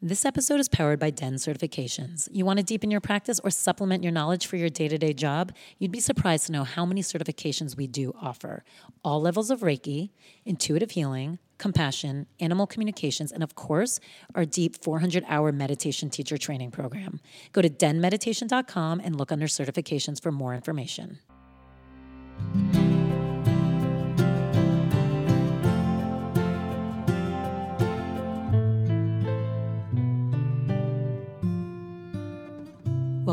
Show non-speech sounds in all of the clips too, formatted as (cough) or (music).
This episode is powered by DEN certifications. You want to deepen your practice or supplement your knowledge for your day to day job? You'd be surprised to know how many certifications we do offer. All levels of Reiki, intuitive healing, compassion, animal communications, and of course, our deep 400 hour meditation teacher training program. Go to denmeditation.com and look under certifications for more information.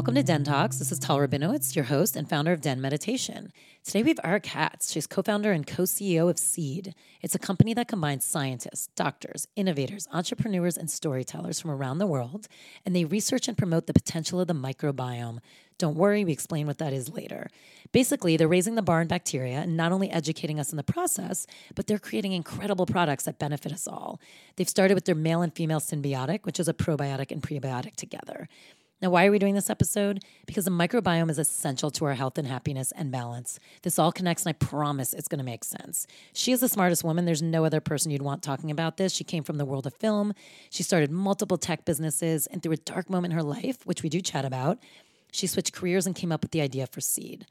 Welcome to Den Talks. This is Tal Rabinowitz, your host and founder of Den Meditation. Today we have Ara Katz. She's co founder and co CEO of Seed. It's a company that combines scientists, doctors, innovators, entrepreneurs, and storytellers from around the world, and they research and promote the potential of the microbiome. Don't worry, we explain what that is later. Basically, they're raising the bar in bacteria and not only educating us in the process, but they're creating incredible products that benefit us all. They've started with their male and female synbiotic, which is a probiotic and prebiotic together. Now, why are we doing this episode? Because the microbiome is essential to our health and happiness and balance. This all connects, and I promise it's going to make sense. She is the smartest woman. There's no other person you'd want talking about this. She came from the world of film. She started multiple tech businesses, and through a dark moment in her life, which we do chat about, she switched careers and came up with the idea for Seed.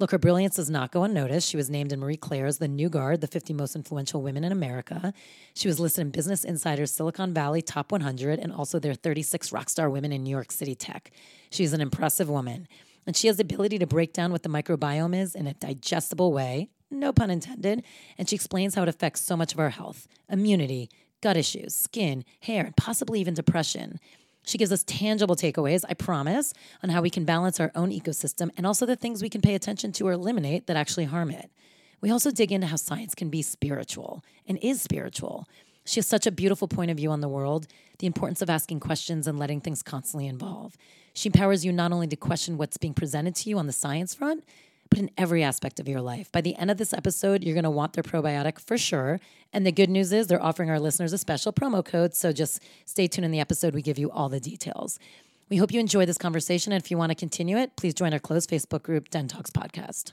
Look, her brilliance does not go unnoticed. She was named in Marie Claire's The New Guard, the 50 most influential women in America. She was listed in Business Insider's Silicon Valley Top 100 and also their 36 rockstar women in New York City tech. She's an impressive woman, and she has the ability to break down what the microbiome is in a digestible way, no pun intended, and she explains how it affects so much of our health immunity, gut issues, skin, hair, and possibly even depression. She gives us tangible takeaways, I promise, on how we can balance our own ecosystem and also the things we can pay attention to or eliminate that actually harm it. We also dig into how science can be spiritual and is spiritual. She has such a beautiful point of view on the world, the importance of asking questions and letting things constantly evolve. She empowers you not only to question what's being presented to you on the science front, in every aspect of your life. By the end of this episode, you're going to want their probiotic for sure. And the good news is they're offering our listeners a special promo code. So just stay tuned in the episode. We give you all the details. We hope you enjoy this conversation. And if you want to continue it, please join our closed Facebook group, Den Talks Podcast.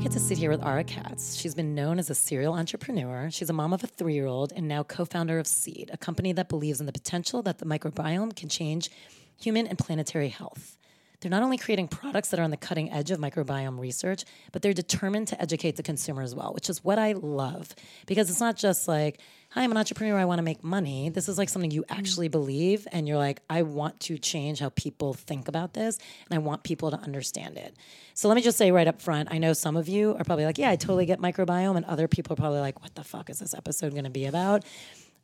I get to sit here with Ara Katz. She's been known as a serial entrepreneur. She's a mom of a three year old and now co founder of Seed, a company that believes in the potential that the microbiome can change human and planetary health. They're not only creating products that are on the cutting edge of microbiome research, but they're determined to educate the consumer as well, which is what I love. Because it's not just like, hi, I'm an entrepreneur, I want to make money. This is like something you mm-hmm. actually believe, and you're like, I want to change how people think about this, and I want people to understand it. So let me just say right up front I know some of you are probably like, yeah, I totally get microbiome, and other people are probably like, what the fuck is this episode going to be about?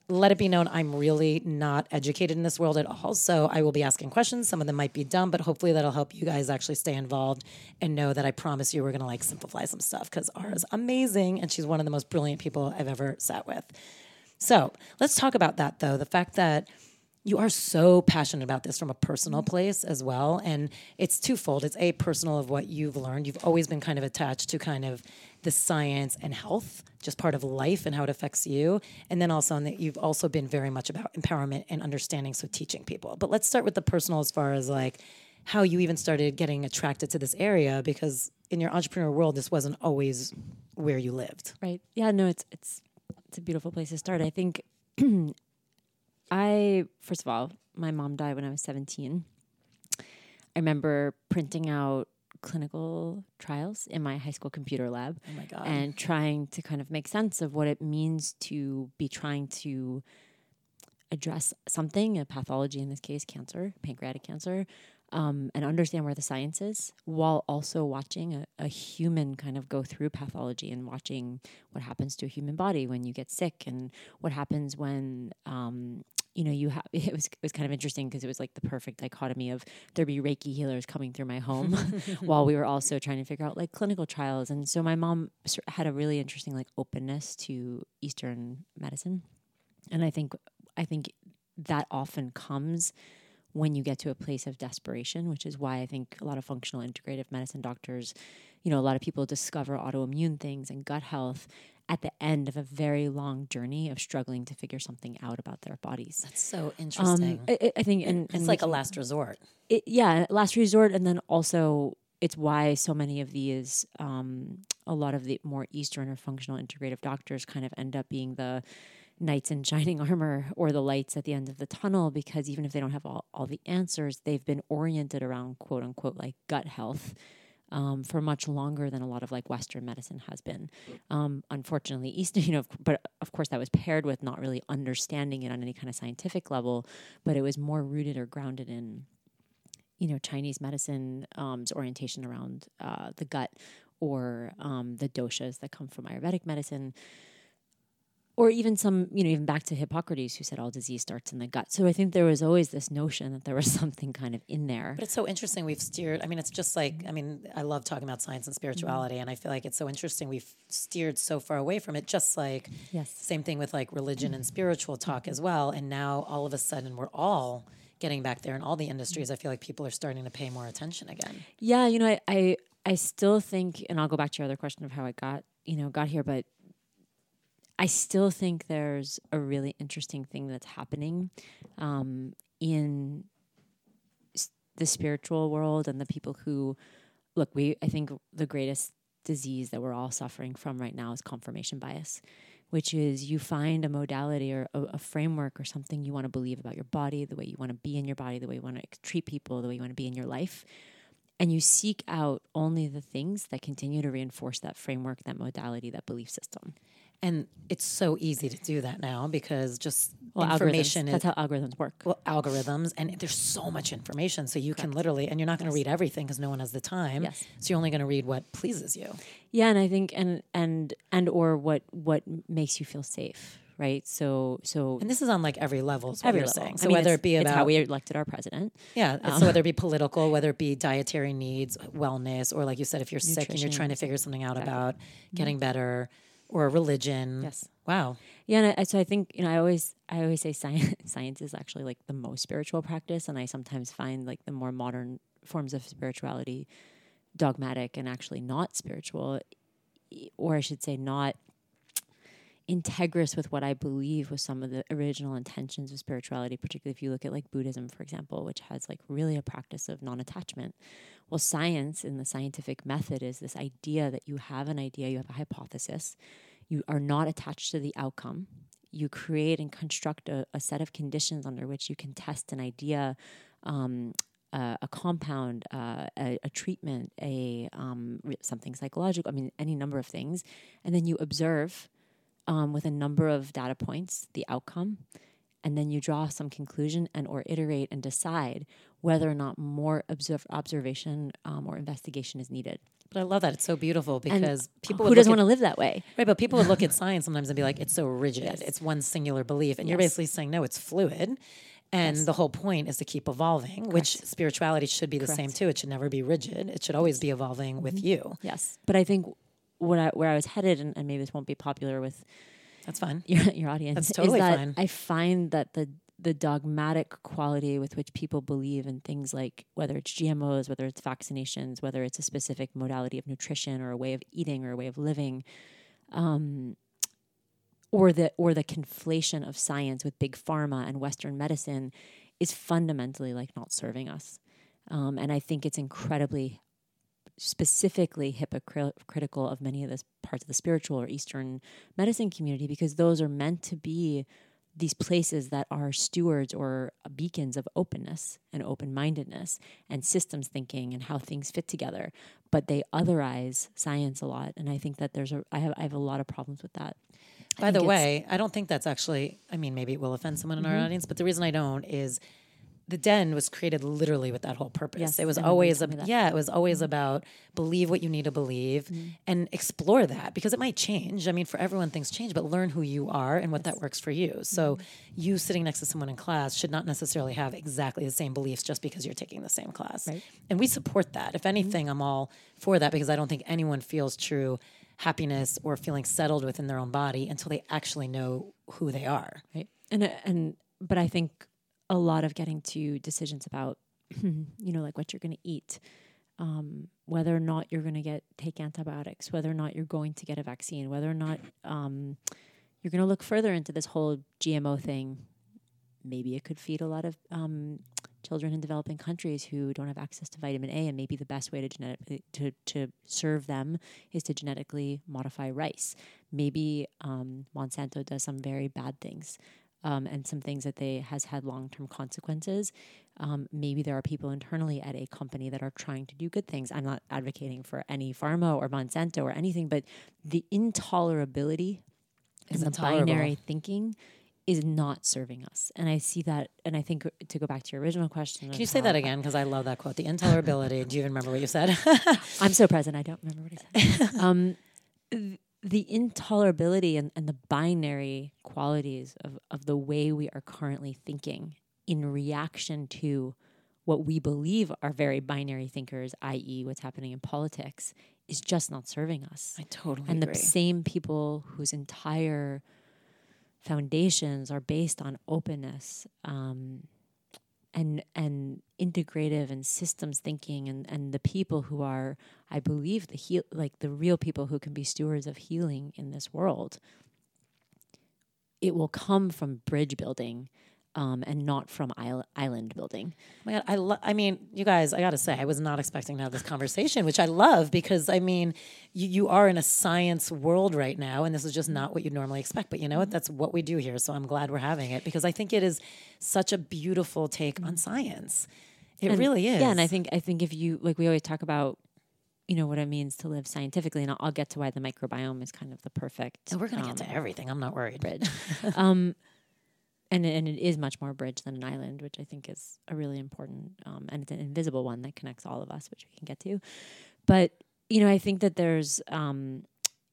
Let it be known I'm really not educated in this world at all. So I will be asking questions. Some of them might be dumb, but hopefully that'll help you guys actually stay involved and know that I promise you we're going to like simplify some stuff because Ara's amazing and she's one of the most brilliant people I've ever sat with. So let's talk about that though. The fact that you are so passionate about this from a personal mm-hmm. place as well. And it's twofold. It's a personal of what you've learned. You've always been kind of attached to kind of the science and health, just part of life and how it affects you. And then also that you've also been very much about empowerment and understanding, so teaching people. But let's start with the personal as far as like how you even started getting attracted to this area because in your entrepreneur world this wasn't always where you lived. Right. Yeah, no, it's it's it's a beautiful place to start. I think (clears throat) I first of all, my mom died when I was 17. I remember printing out clinical trials in my high school computer lab. Oh my god. And trying to kind of make sense of what it means to be trying to address something, a pathology in this case, cancer, pancreatic cancer, um, and understand where the science is while also watching a, a, human kind of go through pathology and watching what happens to a human body when you get sick and what happens when um, you know, you have (laughs) it was it was kind of interesting because it was like the perfect dichotomy of there be Reiki healers coming through my home (laughs) (laughs) while we were also trying to figure out like clinical trials. And so my mom had a really interesting like openness to Eastern medicine, and I think I think that often comes when you get to a place of desperation, which is why I think a lot of functional integrative medicine doctors, you know, a lot of people discover autoimmune things and gut health at the end of a very long journey of struggling to figure something out about their bodies. That's so interesting. Um, I, I, think, and, it's like a last resort. It, yeah, last resort, and then also it's why so many of these, um, a lot of the more Eastern or functional integrative doctors kind of end up being the knights in shining (laughs) armor or the lights at the end of the tunnel because even if they don't have all, all the answers, they've been oriented around quote unquote like gut health. Um, for much longer than a lot of like Western medicine has been. Um, unfortunately, Eastern, (laughs) you know, but of course that was paired with not really understanding it on any kind of scientific level, but it was more rooted or grounded in you know Chinese medicine's um, orientation around uh, the gut or um, the doshas that come from Ayurvedic medicine, or even some you know even back to Hippocrates who said all disease starts in the gut. So I think there was always this notion that there was (laughs) something kind of in there. But it's so interesting. We've steered. I mean, it's just like I mean, I love talking about science and spirituality, mm-hmm. and I feel like it's so interesting. We've steered so far away from it. Just like yes, same thing with like religion and spiritual talk as well. And now all of a sudden we're all getting back there in all the industries, I feel like people are starting to pay more attention again. Yeah, you know, I, I I still think, and I'll go back to your other question of how I got, you know, got here, but I still think there's a really interesting thing that's happening um, in the spiritual world and the people who look. We I think the greatest disease that we're all suffering from right now is confirmation bias which is you find a modality or a, a framework or something you want to believe about your body, the way you want to be in your body, the way you want to treat people, the way you want to be in your life. And you seek out only the things that continue to reinforce that framework, that modality, that belief system. And it's so easy to do that now because just well, information is, that's how algorithms work. Well, algorithms, and there's so much information, so you Correct. can literally, and you're not going to yes. read everything because no one has the time. Yes. So you're only going to read what pleases you. Yeah, and I think, and and and or what what makes you feel safe, right? So so and this is on like every level. every level. Saying. So I mean, whether it be about how we elected our president, yeah. Um, so whether it be political, whether it be dietary needs, wellness, or like you said, if you're Nutrition, sick and you're trying to figure something out exactly. about mm-hmm. getting better or religion. Yes. Wow. Yeah, and I, so I think you know I always I always say science (laughs) science is actually like the most spiritual practice, and I sometimes find like the more modern forms of spirituality dogmatic and actually not spiritual, or I should say not integrous with what I believe was some of the original intentions of spirituality, particularly if you look at like Buddhism, for example, which has like really a practice of non attachment. Well, science in the scientific method is this idea that you have an idea, you have a hypothesis, you are not attached to the outcome. You create and construct a, a set of conditions under which you can test an idea, um, a compound, uh, a, a, treatment, a um, something psychological. I mean, any number of things, and then you observe um, with a number of data points the outcome, and then you draw some conclusion and or iterate and decide whether or not more observ- observation um, or investigation is needed. But I love that. It's so beautiful because and people who doesn't want to live that way, right? But people would look at (laughs) science sometimes and be like, "It's so rigid. Yes. It's one singular belief," and yes. you're basically saying, "No, it's fluid." And yes. the whole point is to keep evolving, Correct. which spirituality should be the Correct. same too. It should never be rigid. It should always be evolving mm-hmm. with you. Yes. But I think what I, where I was headed, and, and maybe this won't be popular with that's fine. Your your audience. That's totally that fine. I find that the the dogmatic quality with which people believe in things like whether it's GMOs, whether it's vaccinations, whether it's a specific modality of nutrition or a way of eating or a way of living, um, or the or the conflation of science with big pharma and Western medicine is fundamentally like not serving us. Um, and I think it's incredibly specifically hypocritical of many of the parts of the spiritual or Eastern medicine community because those are meant to be these places that are stewards or beacons of openness and open mindedness and systems thinking and how things fit together. But they otherize science a lot. And I think that there's a, I have, I have a lot of problems with that. By the way, I don't think that's actually, I mean, maybe it will offend someone in mm-hmm. our audience, but the reason I don't is the den was created literally with that whole purpose. Yes, it was always a, yeah, it was always mm-hmm. about believe what you need to believe mm-hmm. and explore that because it might change. I mean, for everyone things change, but learn who you are and what yes. that works for you. So mm-hmm. you sitting next to someone in class should not necessarily have exactly the same beliefs just because you're taking the same class. Right. And we support that. If mm-hmm. anything, I'm all for that because I don't think anyone feels true happiness or feeling settled within their own body until they actually know who they are. Right. And and but I think a lot of getting to decisions about, (clears throat) you know, like what you're going to eat, um, whether or not you're going to get take antibiotics, whether or not you're going to get a vaccine, whether or not um, you're going to look further into this whole GMO thing. Maybe it could feed a lot of um, children in developing countries who don't have access to vitamin A, and maybe the best way to genetically to, to serve them is to genetically modify rice. Maybe um, Monsanto does some very bad things. Um, and some things that they has had long term consequences. Um, maybe there are people internally at a company that are trying to do good things. I'm not advocating for any pharma or Monsanto or anything, but the intolerability It's and the intolerable. binary thinking is not serving us. And I see that. And I think to go back to your original question, Can you say that again? Because I love that quote. The intolerability. Do you even remember what you said? (laughs) I'm so present. I don't remember what I said. (laughs) um, th- the intolerability and, and the binary qualities of, of the way we are currently thinking in reaction to what we believe are very binary thinkers, i.e., what's happening in politics, is just not serving us. I totally and agree. the same people whose entire foundations are based on openness um, and and integrative and systems thinking and and the people who are I believe the heal like the real people who can be stewards of healing in this world it will come from bridge building um, and not from isle- island building. Oh my God, I lo- I mean, you guys, I got to say, I was not expecting to have this conversation, which I love because I mean, you, you are in a science world right now, and this is just not what you'd normally expect. But you know what? That's what we do here. So I'm glad we're having it because I think it is such a beautiful take on science. It And- really is. Yeah, and I think I think if you like, we always talk about, you know, what it means to live scientifically, and I'll, I'll get to why the microbiome is kind of the perfect. So we're to um, get to everything. I'm not worried. bridge. (laughs) um, and and it is much more bridge than an island, which I think is a really important um, and it's an invisible one that connects all of us, which we can get to. But you know, I think that there's um,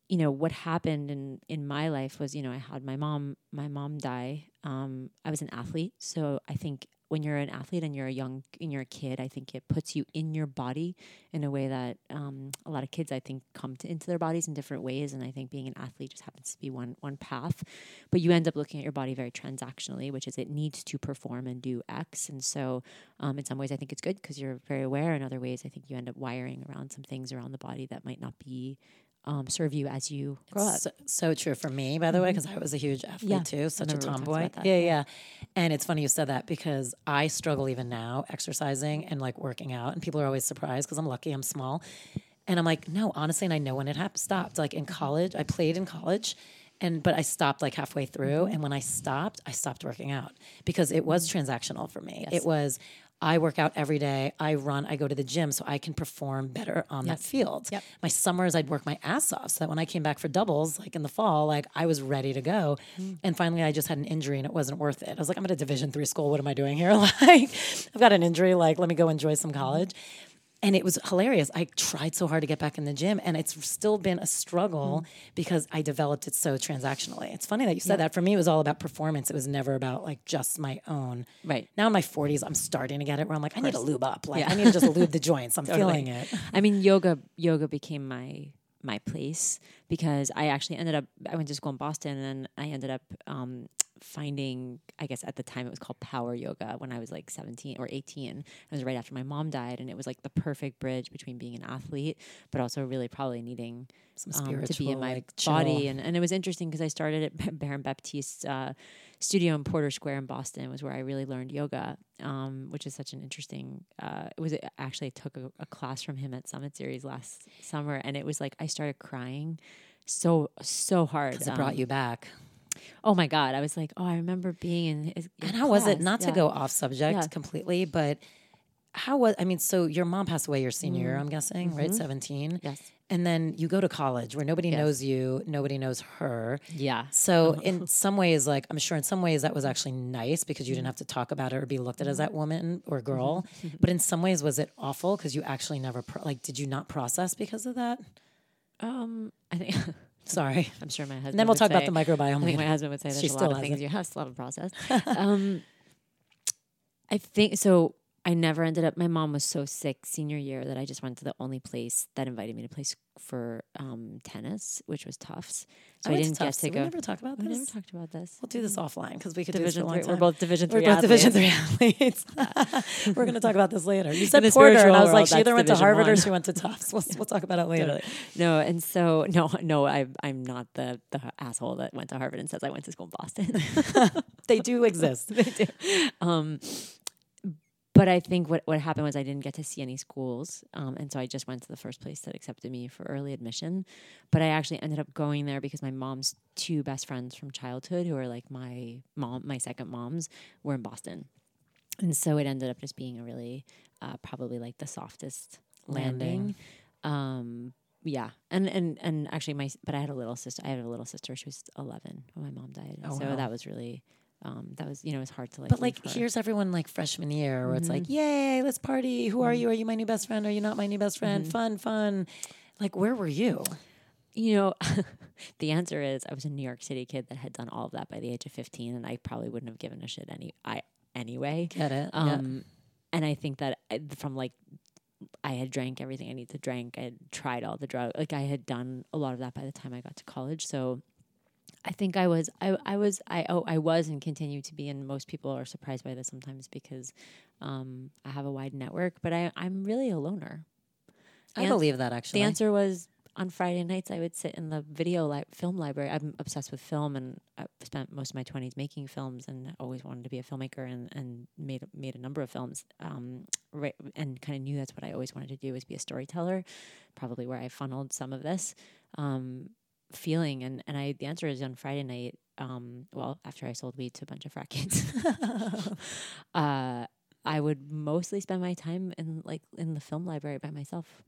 you know what happened in in my life was you know I had my mom my mom die. Um, I was an athlete, so I think when you're an athlete and you're a young and you're a kid, I think it puts you in your body in a way that um, a lot of kids I think come to, into their bodies in different ways, and I think being an athlete just happens to be one one path. But you end up looking at your body very transactionally, which is it needs to perform and do X, and so um, in some ways I think it's good because you're very aware. In other ways, I think you end up wiring around some things around the body that might not be um, serve you as you grow up. So, so true for me, by the way, mm-hmm. because I was a huge athlete Yeah, too, such a remember we talked tomboy. Yeah, yeah. And it's funny you said that because I struggle even now exercising and like working out, and people are always surprised because I'm lucky, I'm small, and I'm like, no, honestly, and I know when it happened. Stopped like in mm-hmm. college. I played in college. And but I stopped like halfway through, mm-hmm. and when I stopped, I stopped working out because it was transactional for me. It was I work out every day. I run. I go to the gym so I can perform better on that field. Yep. My summers, I'd work my ass off so that when I came back for doubles, like in the fall, like I was ready to go. Mm-hmm. And finally, I just had an injury and it wasn't worth it. I was like, I'm at a Division three school. What am I doing here? (laughs) Like, I've got an injury. Like, let me go enjoy some mm-hmm. college. And it was hilarious. I tried so hard to get back in the gym, and it's still been a struggle because I developed it so transactionally. It's funny that you said that. For me, it was all about performance. It was never about like just my own. Right. Now in my 40s, I'm starting to get it where I'm like, I need to lube up. Like, I need to just lube the (laughs) joints. I'm feeling it. I mean, yoga yoga became my my place because I actually ended up I went to school in Boston and then I ended up um, finding I guess at the time it was called power yoga when I was like 17 or 18. It was right after my mom died and it was like the perfect bridge between being an athlete but also really probably needing Some um, to be in my like, chill. body and, and it was interesting because I started at Baron Baptiste's uh, studio in Porter Square in Boston was where I really learned yoga um, which is such an interesting uh, it was actually took a, a class from him at Summit Series last summer and it was like I started crying so so hard Because it brought Um, you back. Oh my god I was like oh I remember being in his, And how was it? class. Not to go off subject Yeah. completely, but how was? I mean, so your mom passed away your senior year, mm-hmm. I'm guessing, Mm-hmm. right? Seventeen. yes And then you go to college where nobody Yes. knows you, nobody knows her. yeah So uh-huh. in some ways, like I'm sure in some ways that was actually nice because you didn't mm-hmm. have to talk about it or be looked at as mm-hmm. that woman or girl. (laughs) But in some ways, was it awful because you actually never pro- like? Did you not process because of that? um I think (laughs) Sorry. I'm sure my husband And then we'll talk about the microbiome. I (laughs) think my husband would say there's She a still lot of things it. you have a process. (laughs) um, I think so. I never ended up. My mom was so sick senior year that I just went to the only place that invited me to play for um, tennis, which was Tufts. So I, went didn't get Tufts. to Did go. We never talk about we this. never talked about this. We'll do this offline because we could Division do this for a long We're both Division We're three. both Division athletes. three athletes. (laughs) (laughs) We're going to talk about this later. You said Porter, and I was like, she either went to Division Harvard or she went to Tufts. We'll, we'll talk about it later. No, and so no, no, I, I'm not the the asshole that went to Harvard and says I went to school in Boston. (laughs) They do exist. They do. Um, but I think what, what happened was I didn't get to see any schools. Um, and so I just went to the first place that accepted me for early admission. But I actually ended up going there because my mom's two best friends from childhood, who are like my mom, my second moms, were in Boston. And so it ended up just being a really, uh, probably like the softest landing. Landing. Um, yeah, and and and actually, my but I had a little sister. I had a little sister. She was eleven when my mom died. Oh, so wow. that was really, um, that was you know it was hard to like. But like, her. here's everyone like freshman year where it's like, Mm-hmm. yay, let's party. Who are you? Are you my new best friend? Are you not my new best Mm-hmm. friend? Fun, fun. Like, where were you? You know, (laughs) the answer is I was a New York City kid that had done all of that by the age of 15, and I probably wouldn't have given a shit any I anyway. Get it? Um, and I think that I, from like I had drank everything I needed to drink. I had tried all the drugs. Like I had done a lot of that by the time I got to college. So I think I was I I was I oh I was and continue to be. And most people are surprised by this sometimes because um, I have a wide network, but I I'm really a loner. I Ans- believe that actually. The answer was on Friday nights I would sit in the video li- film library. I'm obsessed with film and I spent most of my 20s making films and always wanted to be a filmmaker and, and made made a number of films. Um, right, and kind of knew that's what I always wanted to do was be a storyteller. Probably where I funneled some of this um, feeling and and I the answer is on Friday night. Um, well, after I sold weed to a bunch of frat kids, (laughs) uh, I would mostly spend my time in like in the film library by myself.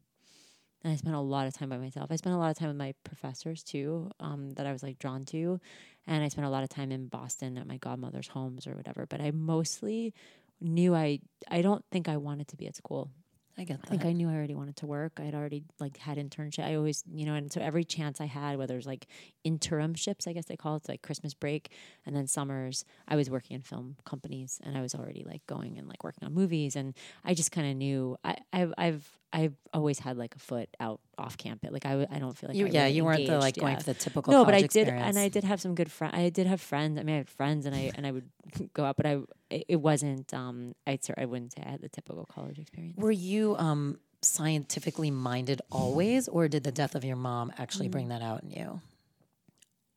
And I spent a lot of time by myself. I spent a lot of time with my professors too, um, that I was like drawn to. And I spent a lot of time in Boston at my godmother's homes or whatever. But I mostly knew I I don't think I wanted to be at school. I get I that. think I knew I already wanted to work. I'd already like had internship. I always, you know, and so every chance I had, whether it was like interimships, I guess they call it, like Christmas break, and then summers, I was working in film companies, and I was already like going and like working on movies, and I just kind of knew. I, I've I've I've always had like a foot out off campus. Like I, w- I don't feel like you, I yeah, really you weren't the like going yeah. for the typical. No, but I did, experience. and I did have some good friends. I did have friends. I mean, I had friends, and I and I would (laughs) go out, but I it, it wasn't. Um, I'd I wouldn't say I had the typical college experience. Were you um scientifically minded always, or did the death of your mom actually Mm. bring that out in you?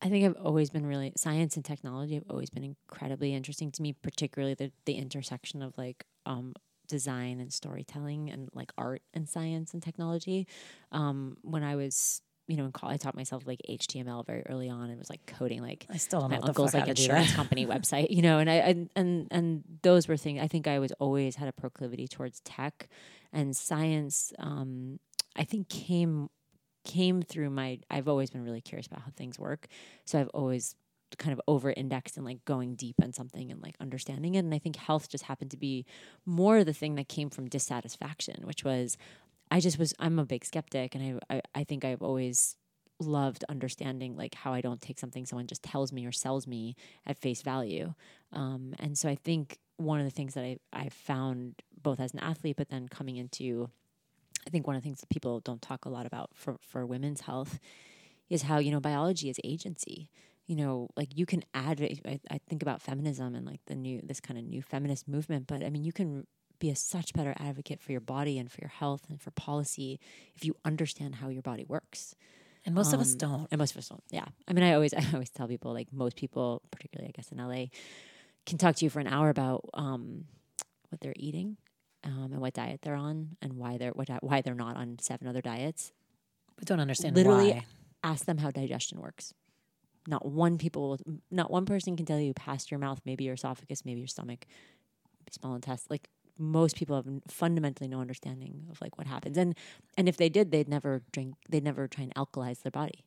I think I've always been really science and technology have always been incredibly interesting to me, particularly the the intersection of like um design and storytelling and like art and science and technology. Um, when I was you know in college, I taught myself like HTML very early on and was like coding like I still my uncle's like how to do insurance (laughs) company website, you know, and I and, and and those were things I think I was always had a proclivity towards tech and science. Um, I think came came through my. I've always been really curious about how things work, so I've always kind of over indexed and like going deep on something and like understanding it. And I think health just happened to be more the thing that came from dissatisfaction, which was I just was I'm a big skeptic and I I, I think I've always loved understanding like how I don't take something someone just tells me or sells me at face value. Um, and so I think one of the things that I I found both as an athlete, but then coming into, I think one of the things that people don't talk a lot about for for women's health is how you know biology is agency. You know, like you can add. I, I think about feminism and like the new this kind of new feminist movement, but I mean you can be a such better advocate for your body and for your health and for policy if you understand how your body works. And most of us Um, don't. And most of us don't. Yeah. I mean, I always, (laughs) I always tell people like most people, particularly I guess in LA, can talk to you for an hour about um, what they're eating um, and what diet they're on and why they're what why they're not on seven other diets. But don't understand Literally- why. Ask them how digestion works. Not one people, not one person can tell you past your mouth, maybe your esophagus, maybe your stomach, small intestine. Like most people have fundamentally no understanding of like what happens. And and if they did, they'd never drink. They'd never try and alkalize their body.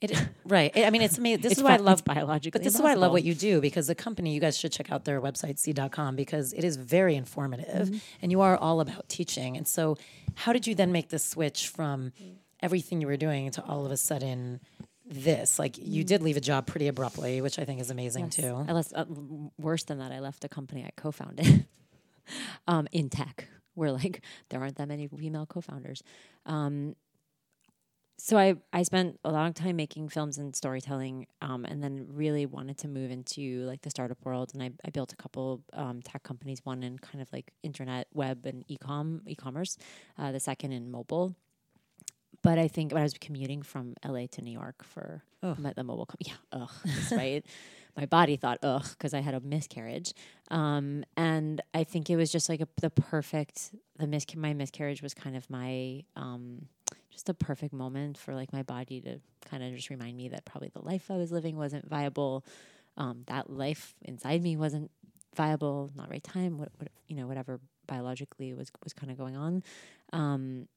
It right. I mean, it's amazing. (laughs) This It's is why I love biologically But this is why I love what you do because the company, you guys should check out their website, seed.com, because it is very informative Mm-hmm. and you are all about teaching. And so, how did you then make the switch from everything you were doing to all of a sudden this? Like, you did leave a job pretty abruptly, which I think is amazing Mm. Yes. too. I left, uh, worse than that, I left a company I co-founded (laughs) um, in tech, where like there aren't that many female co-founders. Um, so I I spent a long time making films and storytelling, um, and then really wanted to move into like the startup world. And I, I built a couple um, tech companies, one in kind of like internet, web, and ecom e-commerce, uh, the second in mobile. But I think when I was commuting from LA to New York for Ugh. my, the mobile, yeah, ugh, (laughs) right. My body thought ugh because I had a miscarriage. Um, and I think it was just like a, the perfect the mis- my miscarriage was kind of my um, just a perfect moment for like my body to kind of just remind me that probably the life I was living wasn't viable. Um, that life inside me wasn't viable, not right time, what, what you know, whatever biologically was was kind of going on. Um,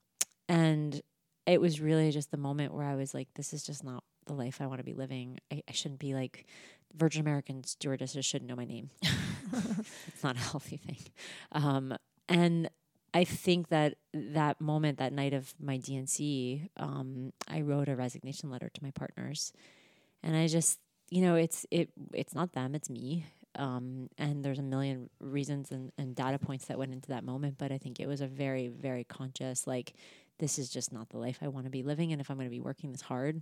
and it was really just the moment where I was like, this is just not the life I want to be living. I, I shouldn't be like Virgin American stewardesses shouldn't know my name. (laughs) it's not a healthy thing. Um, and I think that that moment, that night of my D&C, um, I wrote a resignation letter to my partners, and I just, you know, it's it it's not them, it's me. Um, and there's a million reasons and, and data points that went into that moment, but I think it was a very, very conscious, like, this is just not the life I want to be living. And if I'm going to be working this hard,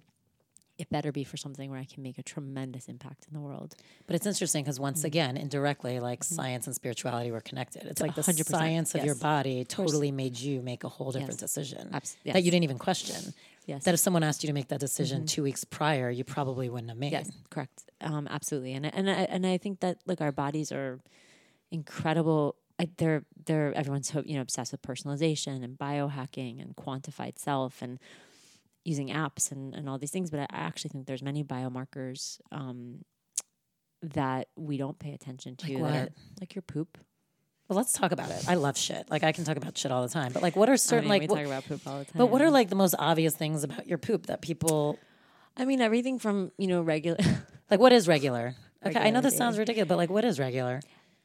it better be for something where I can make a tremendous impact in the world. But it's interesting because once mm-hmm. again, indirectly, like mm-hmm. science and spirituality were connected. It's like the 100%. science of yes. your body totally made you make a whole different yes. decision Abs- yes. that you didn't even question. Yes. That if someone asked you to make that decision mm-hmm. two weeks prior, you probably wouldn't have made. Yes, correct. Um, absolutely. And and I, and I think that like our bodies are incredible. I, they're they're everyone's so you know obsessed with personalization and biohacking and quantified self and using apps and, and all these things, but I actually think there's many biomarkers um, that we don't pay attention to. Like Are, like your poop. Well, let's talk about it. I love shit. Like I can talk about shit all the time, but like, what are certain I mean, like? We talk about poop all the time. But what are like the most obvious things about your poop that people? I mean, everything from you know regular. (laughs) like, what is regular? Okay, regular I know this sounds ridiculous, but like, what is regular?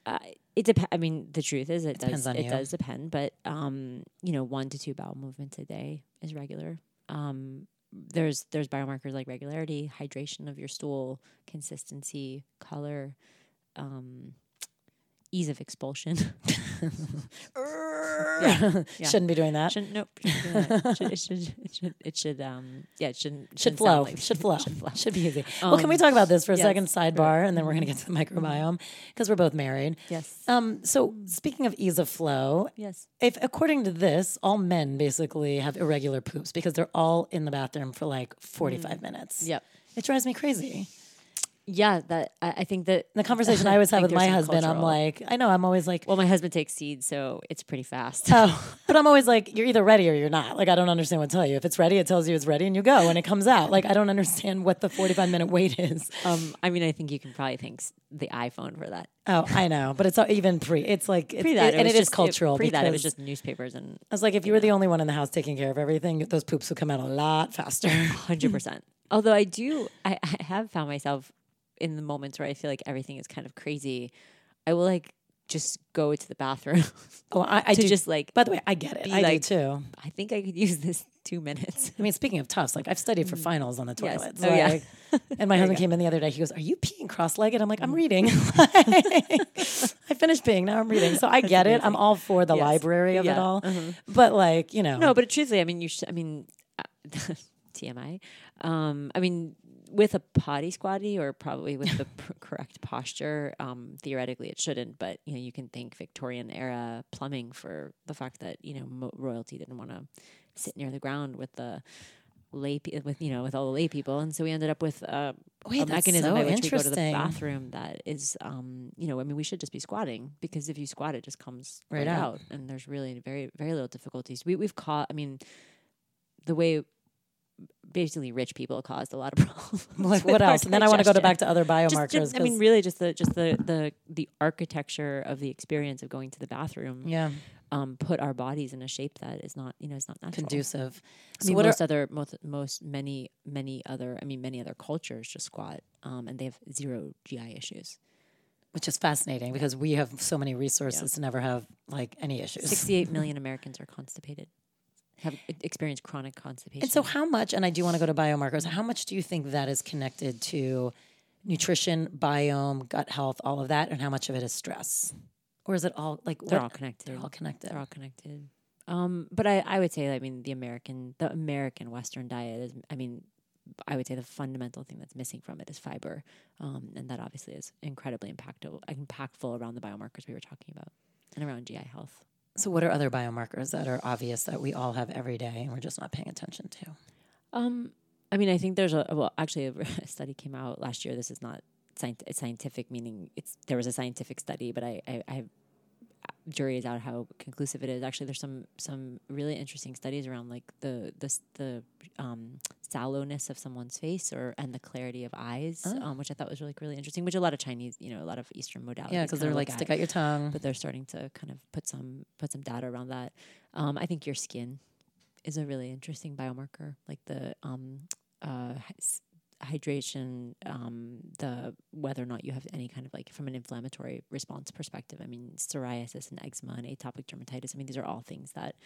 Uh, it depends. I mean, the truth is, it, it does. it you. does depend, but um, you know, one to two bowel movements a day is regular um, there's there's biomarkers like regularity, hydration of your stool, consistency, color, um, ease of expulsion. (laughs) yeah. yeah. Shouldn't be doing that. Shouldn't nope. Shouldn't it, should, it should it should it should um yeah it shouldn't should flow like, should flow should flow should be easy. Um, well, can we talk about this for a yes, second sidebar, and then we're gonna get to the microbiome because we're both married. Yes. Um. So speaking of ease of flow, yes. If according to this, all men basically have irregular poops because they're all in the bathroom for like forty five mm. minutes. Yep. It drives me crazy yeah, that I, I think that the conversation I (laughs) always have with my husband, cultural. I'm like, I know, I'm always like, well, my husband takes seeds, so it's pretty fast. Oh, (laughs) but I'm always like, you're either ready or you're not. Like, I don't understand what to tell you. If it's ready, it tells you it's ready, and you go, and it comes out. Like, I don't understand what the 45 minute wait is. Um, I mean, I think you can probably thank the iPhone for that. Oh, I know, but it's even pre. It's like pre that, it, and it is just- cultural. It, pre that, it was just newspapers and. I was like, if you, were the only one in the house taking care of everything, those poops would come out a lot faster. (laughs) Hundred percent. Although I do, I, I have found myself in the moments where I feel like everything is kind of crazy, I will like just go to the bathroom. (laughs) Oh, I, I (laughs) to do. just like. By the way, I get it. I like, do too. I think I could use this two minutes. I mean, speaking of Tufts, like I've studied for mm. finals on the toilet. Yes. Oh yeah. (laughs) and my husband came in the other day. He goes, "Are you peeing cross-legged?" I'm like, "I'm mm. reading. I finished peeing. Now I'm reading." So I That's get amazing. it. I'm all for the yes. library of yeah. it all. Uh-huh. But like, you know, no. But truthfully, I mean, you. Should, I mean, uh, TMI. Um, I mean, with a potty squatty or probably with the (laughs) pr- correct posture, um, theoretically it shouldn't. But you know, you can thank Victorian era plumbing for the fact that you know mo- royalty didn't want to sit near the ground with the lay pe- with you know with all the lay people, and so we ended up with uh, Wait, a mechanism so by which we go to the bathroom that is, um, you know, I mean, we should just be squatting because if you squat, it just comes right, right out. out, and there's really very very little difficulties. We we've caught, I mean, the way basically rich people caused a lot of (laughs) problems. (laughs) like what (laughs) else? And then I want to go back to other biomarkers. Just, just, I mean, really, just the just the the the architecture of the experience of going to the bathroom. Yeah. Um, put our bodies in a shape that is not, you know, it's not natural. conducive. I mean, most are, other, most, most, many, many other, I mean, many other cultures just squat, um, and they have zero GI issues which is fascinating because we have so many resources yeah. to never have like any issues. 68 million Americans are constipated have experienced chronic constipation. And so, how much, and I do want to go to biomarkers, how much do you think that is connected to nutrition, biome, gut health, all of that, and how much of it is stress? Or is it all like they're what, all connected? They're all connected. They're all connected. Um, but I, I would say, I mean, the American, the American Western diet is, I mean, I would say the fundamental thing that's missing from it is fiber, um, and that obviously is incredibly impactful, impactful around the biomarkers we were talking about, and around GI health. So, what are other biomarkers that are obvious that we all have every day and we're just not paying attention to? Um, I mean, I think there's a well, actually, a (laughs) study came out last year. This is not scientific meaning it's there was a scientific study, but I I, I jury is out how conclusive it is. Actually, there's some some really interesting studies around like the the the um, sallowness of someone's face or and the clarity of eyes, Oh. um, which I thought was really really interesting. Which a lot of Chinese, you know, a lot of Eastern modalities, Yeah, because they're like stick out your tongue. but they're starting to kind of put some put some data around that. Um, I think your skin is a really interesting biomarker, like the um, uh, hydration, um, the whether or not you have any kind of like from an inflammatory response perspective. I mean, psoriasis and eczema and atopic dermatitis. I mean, these are all things that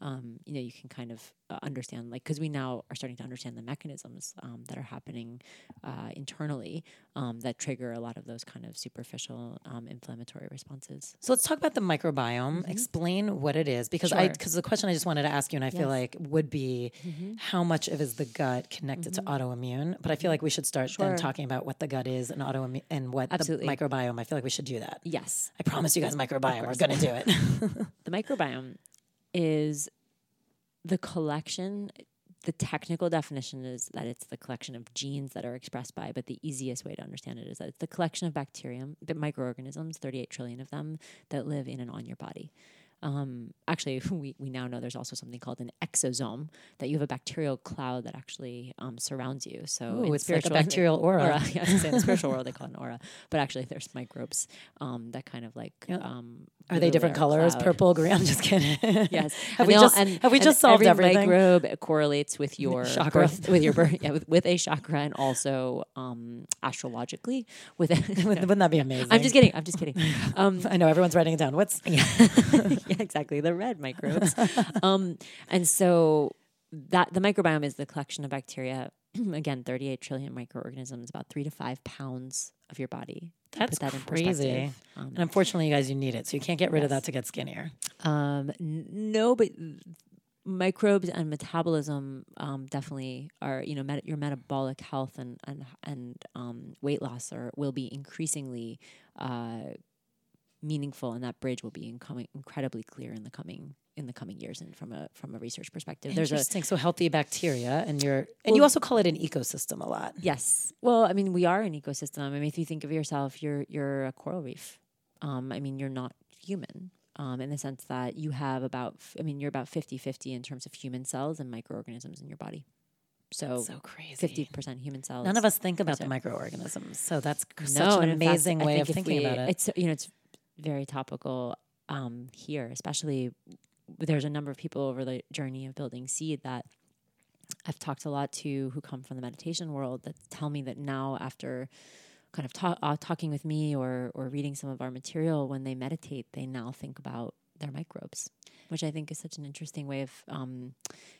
um, you know you can kind of uh, understand, like because we now are starting to understand the mechanisms um, that are happening uh, internally um, that trigger a lot of those kind of superficial um, inflammatory responses. So let's talk about the microbiome. Explain what it is, because I because the question I just wanted to ask you, and I feel like would be how much of is the gut connected to autoimmune? But I feel like we should start then talking about what the gut is and autoimmune and what Absolutely. the microbiome. I feel like we should do that. Yes, I promise you guys, microbiome. We're gonna do it. (laughs) the microbiome is the collection the technical definition is that it's the collection of genes that are expressed by but the easiest way to understand it is that it's the collection of bacterium the microorganisms 38 trillion of them that live in and on your body um, actually, (laughs) we, we now know there's also something called an exosome that you have a bacterial cloud that actually um, surrounds you. So Ooh, it's like a bacterial aura. (laughs) Yeah, gonna say in the (laughs) spiritual world they call it an aura, but actually there's microbes um, that kind of like Yeah. um, Are they different colors? cloud. Purple, green? I'm just kidding. Yes. have we all- just and- have we and just solved every everything? Microbe correlates with your Chakra. birth, with your birth, yeah, with, with a chakra, and also um, astrologically with. Wouldn't wouldn't that be amazing? I'm just kidding. I'm just kidding. Um, I know everyone's writing it down. What's yeah, yeah, exactly. The red microbes. um, and so that the microbiome is the collection of bacteria. (clears throat) Again, 38 trillion microorganisms, about three to five pounds of your body. That's put that in crazy. Um, and unfortunately, you guys, you need it, so you can't get rid of that to get skinnier. Um, n- no, but microbes and metabolism um, definitely are. You know, met- your metabolic health and and and um, weight loss are will be increasingly uh, meaningful, and that bridge will be incoming incredibly clear in the coming in the coming years. And from a from a research perspective, there's a Interesting. so healthy bacteria, and you're and you also call it an ecosystem a lot. Yes. Well, I mean, we are an ecosystem. I mean, if you think of yourself, you're you're a coral reef. Um, I mean, you're not human. Um, in the sense that you have about, f- I mean, you're about 50 50 in terms of human cells and microorganisms in your body. So, So crazy. 50% human cells. None of us think about the microorganisms, so that's no, such an fact, amazing I way of thinking we- about it. It's, you know, it's very topical um, here, especially there's a number of people over the journey of building seed that I've talked a lot to who come from the meditation world that tell me that now after kind of ta- uh, talking with me or or reading some of our material when they meditate they now think about their microbes which I think is such an interesting way of um,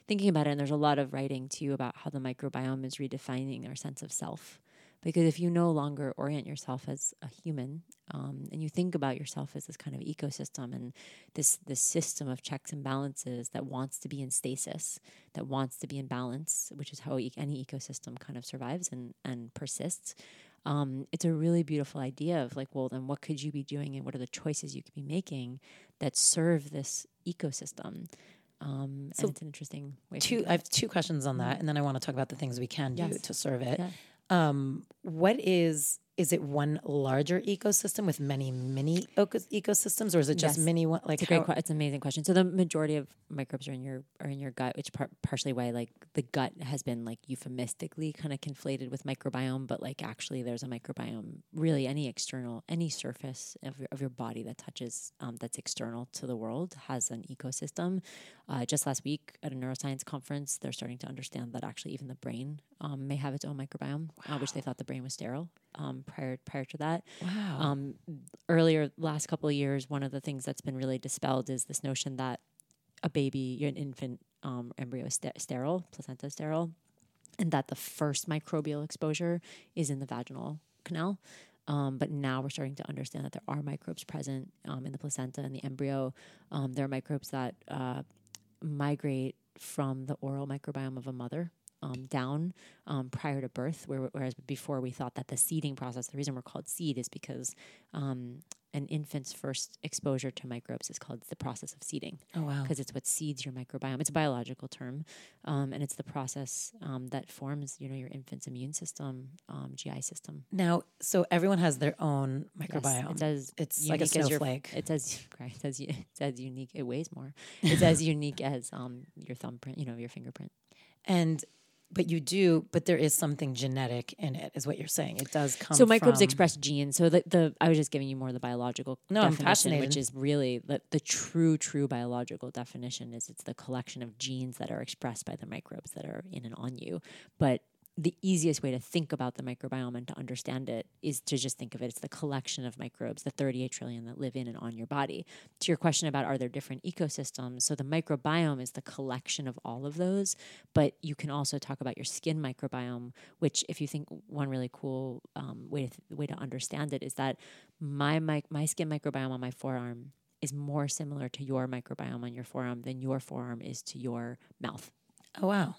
thinking about it. And there's a lot of writing too about how the microbiome is redefining our sense of self because if you no longer orient yourself as a human um, and you think about yourself as this kind of ecosystem and this this system of checks and balances that wants to be in stasis that wants to be in balance which is how e- any ecosystem kind of survives and and persists um, it's a really beautiful idea of like well then what could you be doing and what are the choices you could be making that serve this ecosystem um, So and it's an interesting way two, I have two questions on that, and then I want to talk about the things we can do Yes. to serve it. Yeah. Um, what is is it one larger ecosystem with many mini ecosystems, or is it just Yes. mini one? Like It's a great, how- it's an amazing question. So the majority of microbes are in your are in your gut, which par- partially why like the gut has been like euphemistically kind of conflated with microbiome, but like actually there's a microbiome. Really, any external, any surface of your, of your body that touches um, that's external to the world has an ecosystem. Uh, just last week at a neuroscience conference, they're starting to understand that actually even the brain um, may have its own microbiome, uh, which they thought the brain was sterile um, prior prior to that. wow. Um, earlier, last couple of years, one of the things that's been really dispelled is this notion that a baby, an infant um, embryo is ster- sterile, placenta sterile, and that the first microbial exposure is in the vaginal canal. Um, but now we're starting to understand that there are microbes present um, in the placenta and the embryo. Um, there are microbes that uh, migrate from the oral microbiome of a mother um, down um, prior to birth, where, whereas before we thought that the seeding process, the reason we're called seed is because um, an infant's first exposure to microbes is called the process of seeding Oh wow. because it's what seeds your microbiome. It's a biological term, um, and it's the process um, that forms, you know, your infant's immune system, um, GI system. Now, so everyone has their own Yes, microbiome. it's as It's like a your- snowflake. It's as (laughs) right, it's as it's as unique. It weighs more. It's as (laughs) unique as um, your thumbprint, you know, your fingerprint. and but you do, but there is something genetic in it, is what you're saying. It does come. so microbes from- express genes. So the, the I was just giving you more of the biological No, I'm definition, which is really the, the true true biological definition is it's the collection of genes that are expressed by the microbes that are in and on you. But the easiest way to think about the microbiome and to understand it is to just think of it as the collection of microbes, the 38 trillion that live in and on your body. To your question about are there different ecosystems? So the microbiome is the collection of all of those, but you can also talk about your skin microbiome, which if you think one really cool um, way to th- way to understand it is that my mic- my skin microbiome on my forearm is more similar to your microbiome on your forearm than your forearm is to your mouth. Oh wow.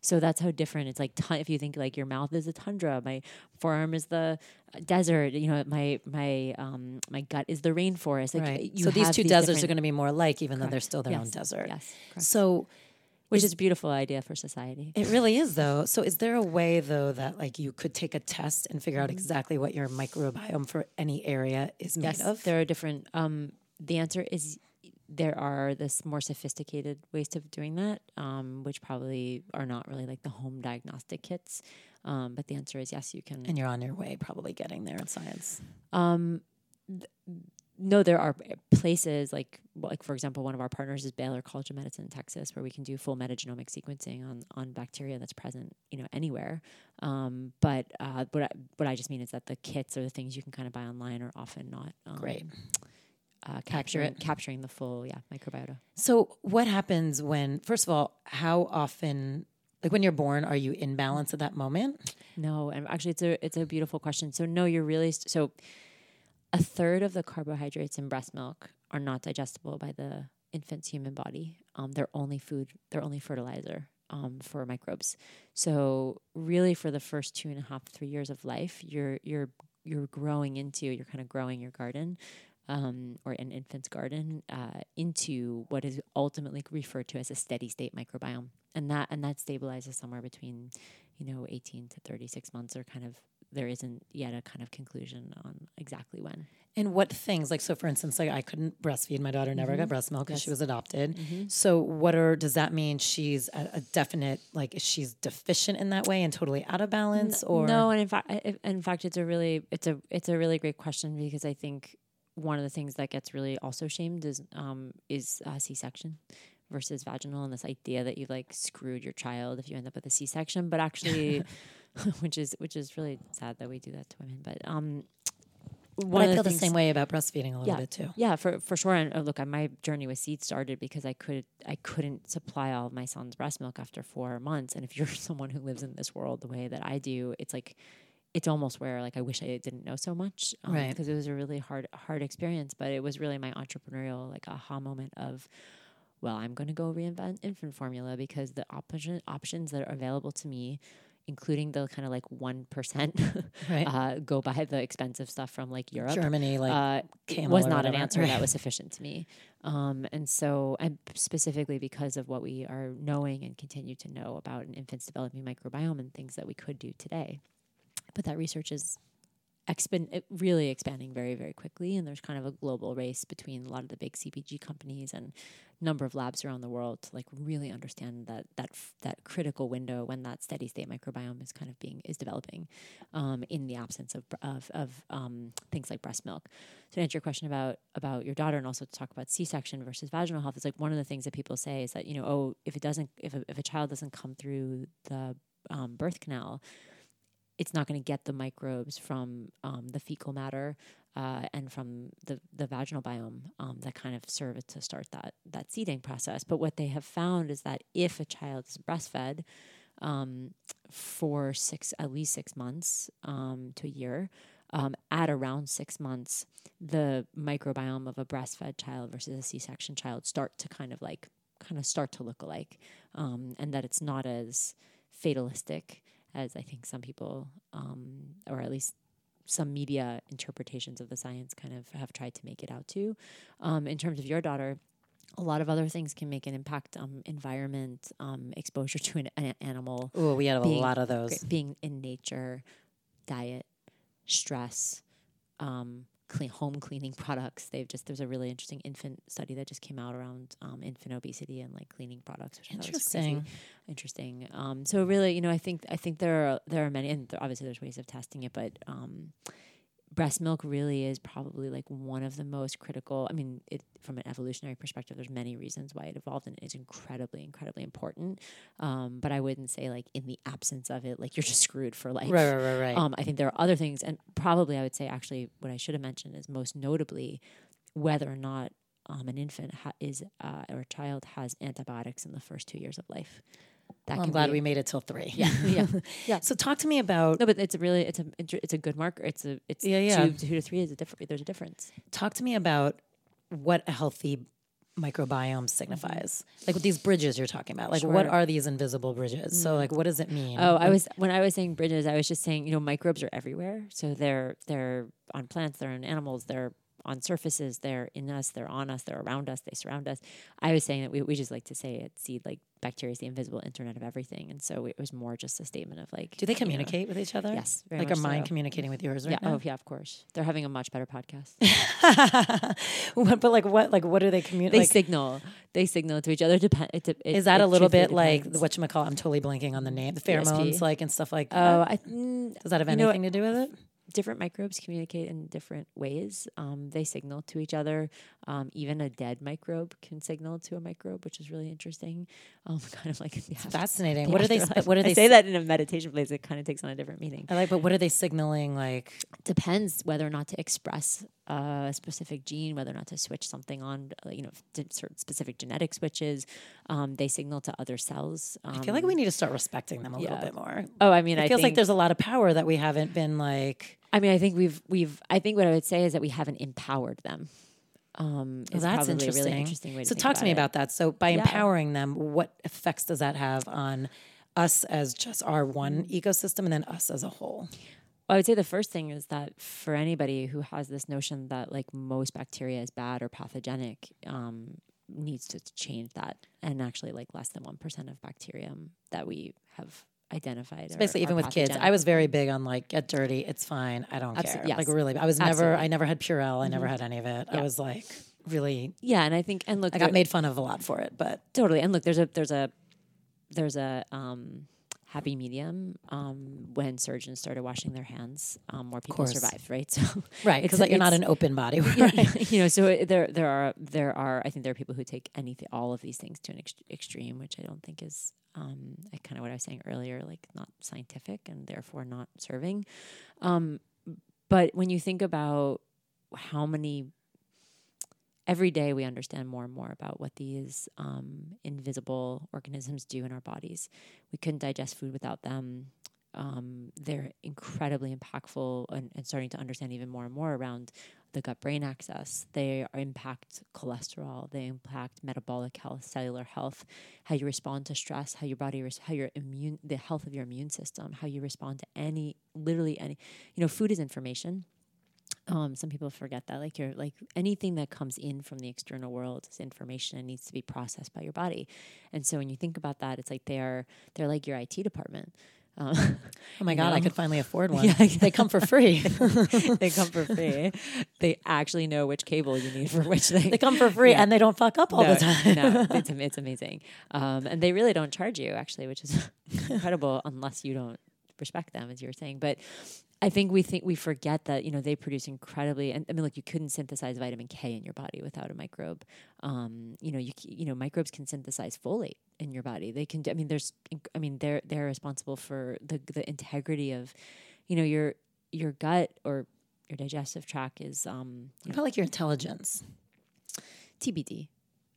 So that's how different it's like. Ton- if you think like your mouth is a tundra, my forearm is the uh, desert. You know, my my um my gut is the rainforest. Like right. you So these two deserts are going to be more alike, even though they're still their own Yes, desert. Yes, correct. So which is- is a beautiful idea for society. it really is, though. So is there a way, though, that like you could take a test and figure Mm-hmm. out exactly what your microbiome for any area is made yes, of? there are different. Um, the answer is there are this more sophisticated ways of doing that, um, which probably are not really like the home diagnostic kits. Um, but the answer is yes, you can. and you're on your way, probably getting there in science. Um, th- no, there are places like, like for example, one of our partners is Baylor College of Medicine in Texas, where we can do full metagenomic sequencing on on bacteria that's present, you know, anywhere. Um, but uh, what I, what I just mean is that the kits or the things you can kind of buy online are often not um, Great. Uh, capturing Accurate. capturing the full yeah microbiota. So what happens when, first of all, how often, like when you're born, are you in balance at that moment? No, and actually, it's a it's a beautiful question. So no, you're really st- so. A third of the carbohydrates in breast milk are not digestible by the infant's human body. Um, they're only food. They're only fertilizer um, for microbes. So really, for the first two and a half, three years of life, you're you're you're growing into. You're kind of growing your garden. Um, or an infant's garden uh, into what is ultimately referred to as a steady state microbiome, and that and that stabilizes somewhere between you know, 18 to 36 months or kind of, there isn't yet a kind of conclusion on exactly when. And what things, like, so for instance, like I couldn't breastfeed. My daughter never got breast milk because she was adopted. So, what are, does that mean she's a, a definite, like, she's deficient in that way and totally out of balance? Or, no, and in fact, in fact, it's a really, it's a, it's a really great question because I think one of the things that gets really also shamed is, um, is uh, C-section versus vaginal and this idea that you've like screwed your child if you end up with a C-section, but actually, (laughs) (laughs) which is, which is really sad that we do that to women. But, um, But one I of feel the things- same way about breastfeeding a little Yeah. bit too. Yeah, for for sure. And uh, look, uh, my journey with seed started because I could I couldn't supply all of my son's breast milk after four months. And if you're (laughs) someone who lives in this world the way that I do, it's like it's almost where like I wish I didn't know so much, Right. Because it was a really hard hard experience, but it was really my entrepreneurial like aha moment of. Well, I'm going to go reinvent infant formula because the option, options that are available to me, including the kind of like one percent, Right. (laughs) uh, go buy the expensive stuff from like Europe Germany, like, uh, was not an answer Right. that was sufficient to me. Um, and so, and specifically because of what we are knowing and continue to know about an infant's developing microbiome and things that we could do today. But that research is expan- really expanding very, very quickly. And there's kind of a global race between a lot of the big CPG companies and number of labs around the world to like really understand that that f- that critical window when that steady state microbiome is kind of being is developing um, in the absence of of, of um, things like breast milk. So to answer your question about about your daughter and also to talk about C section versus vaginal health is like one of the things that people say is that you know oh if it doesn't if a, if a child doesn't come through the um, birth canal it's not going to get the microbes from um, the fecal matter uh, and from the, the vaginal biome um, that kind of serve to start that that seeding process. But what they have found is that if a child is breastfed um, for six at least six months um, to a year, um, at around six months, the microbiome of a breastfed child versus a C-section child start to kind of like kind of start to look alike, um, and that it's not as fatalistic as I think some people, um, or at least some media interpretations of the science kind of have tried to make it out to. Um, in terms of your daughter, a lot of other things can make an impact. Um, environment, um, exposure to an, an animal, Oh, we have a being lot of those. being in nature, diet, stress, um, clean home cleaning products. They've just there's a really interesting infant study that just came out around um, infant obesity and like cleaning products, which I thought was crazy Interesting. interesting. Um, so really, you know, I think I think there are there are many, and there, obviously there's ways of testing it, but um, breast milk really is probably like one of the most critical. I mean, it, from an evolutionary perspective, there's many reasons why it evolved, and it's incredibly, incredibly important. Um, but I wouldn't say like in the absence of it, like you're just screwed for life. Right, right, right, right. Um, I think there are other things, and probably I would say actually what I should have mentioned is most notably whether or not um, an infant ha- is uh, or a child has antibiotics in the first two years of life. Well, I'm glad be- we made it till three. Yeah, (laughs) yeah, yeah. So talk to me about No, but it's a really it's a it's a good marker. It's a it's Yeah, yeah. two, two to three is a different. There's a difference. talk to me about what a healthy microbiome signifies. Mm-hmm. Like with these bridges you're talking about. Like what are these invisible bridges? So like what does it mean? Oh, I was when I was saying bridges, I was just saying you know microbes are everywhere. So they're they're on plants, they're in animals, they're on surfaces, they're in us, they're on us, they're around us, they surround us. I was saying that we, we just like to say at seed like bacteria is the invisible internet of everything, and so it was more just a statement of like Do they you know- communicate with each other? Yes, very Like much are mine so. communicating with yours Yeah. now? Oh, yeah. Of course, they're having a much better podcast. (laughs) What- but like what like what do they they? Like, signal. They signal to each other. Depend. It, it, is that it a little bit like what you call? I'm totally blanking on the name. The ESP. pheromones, like and stuff like that. Oh, I, mm, Does that have you know, anything to do with it? Different microbes communicate in different ways. Um, they signal to each other. Um, even a dead microbe can signal to a microbe, which is really interesting. Um, (laughs) kind of like after- Fascinating. What are they? What are they? I say that in a meditation place. It kind of takes on a different meaning. I like, but what are they signaling? Like, Depends whether or not to express a specific gene, whether or not to switch something on. Uh, you know, certain specific genetic switches. Um, they signal to other cells. Um, I feel like we need to start respecting them a little bit more. Oh, I mean, It I feels like there's a lot of power that we haven't been like. I mean, I think we've we've. I think what I would say is that we haven't empowered them. Um, is that's interesting. A really interesting way so think talk to me it. about that. So by Yeah. empowering them, what effects does that have on us as just our one Mm-hmm. ecosystem, and then us as a whole? Well, I would say the first thing is that for anybody who has this notion that like most bacteria is bad or pathogenic, um, needs to change that. And actually, like less than one percent of bacterium that we have identified. are- Basically, even are with kids, I was very big on like get dirty, it's fine, I don't Abso- care. yes. Like really, I was never, I Absolutely. Mm-hmm. never had Purell, I never had any of it. I was like really, yeah, and I think and look, I got there- made fun of a lot for it, but totally and look there's a there's a there's a um happy medium um when surgeons started washing their hands um more people course. survived right (laughs) so right because like you're not an open body. Right? (laughs) you know so it- there there are there are i think there are people who take anything all of these things to an ex- extreme which i don't think is um kind of what i was saying earlier like not scientific and therefore not serving um but when you think about how many every day we understand more and more about what these um, invisible organisms do in our bodies. We couldn't digest food without them. Um, they're incredibly impactful and, and starting to understand even more and more around the gut brain axis. They impact cholesterol, they impact metabolic health, cellular health, how you respond to stress, how your body, res- how your immune, the health of your immune system, how you respond to any, literally any, you know, food is information um, some people forget that like you're like anything that comes in from the external world is information and needs to be processed by your body and so when you think about that it's like they're they're like your it department um, Oh (laughs) my god, I could finally afford (laughs) one. Yeah, They come for free. (laughs) they come for free they actually know which cable you need for which thing they come for free, Yeah. and they don't fuck up all no, the time. no, it's, it's amazing. Um, and they really don't charge you, actually, which is incredible unless you don't respect them, as you were saying. But I think we think we forget that you know they produce incredibly. And I mean, look, you couldn't synthesize vitamin K in your body without a microbe. Um, you know, you you know microbes can synthesize folate in your body. They can. I mean, there's. I mean, they're they're responsible for the the integrity of, you know, your your gut or your digestive tract is um, What about like your intelligence? TBD.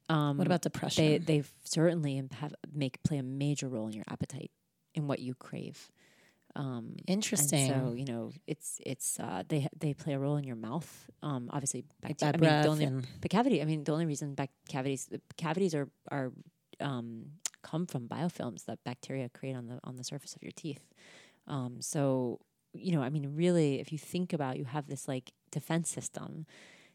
Um, What about depression? they they certainly have make play a major role in your appetite in what you crave. Um, Interesting. So you know, it's it's uh, they they play a role in your mouth. Um, obviously, Like bacteria. bad I mean, the only but cavity. I mean, the only reason bac- cavities the cavities are are um, come from biofilms that bacteria create on the on the surface of your teeth. Um, so you know, I mean, really, if you think about, you have this like defense system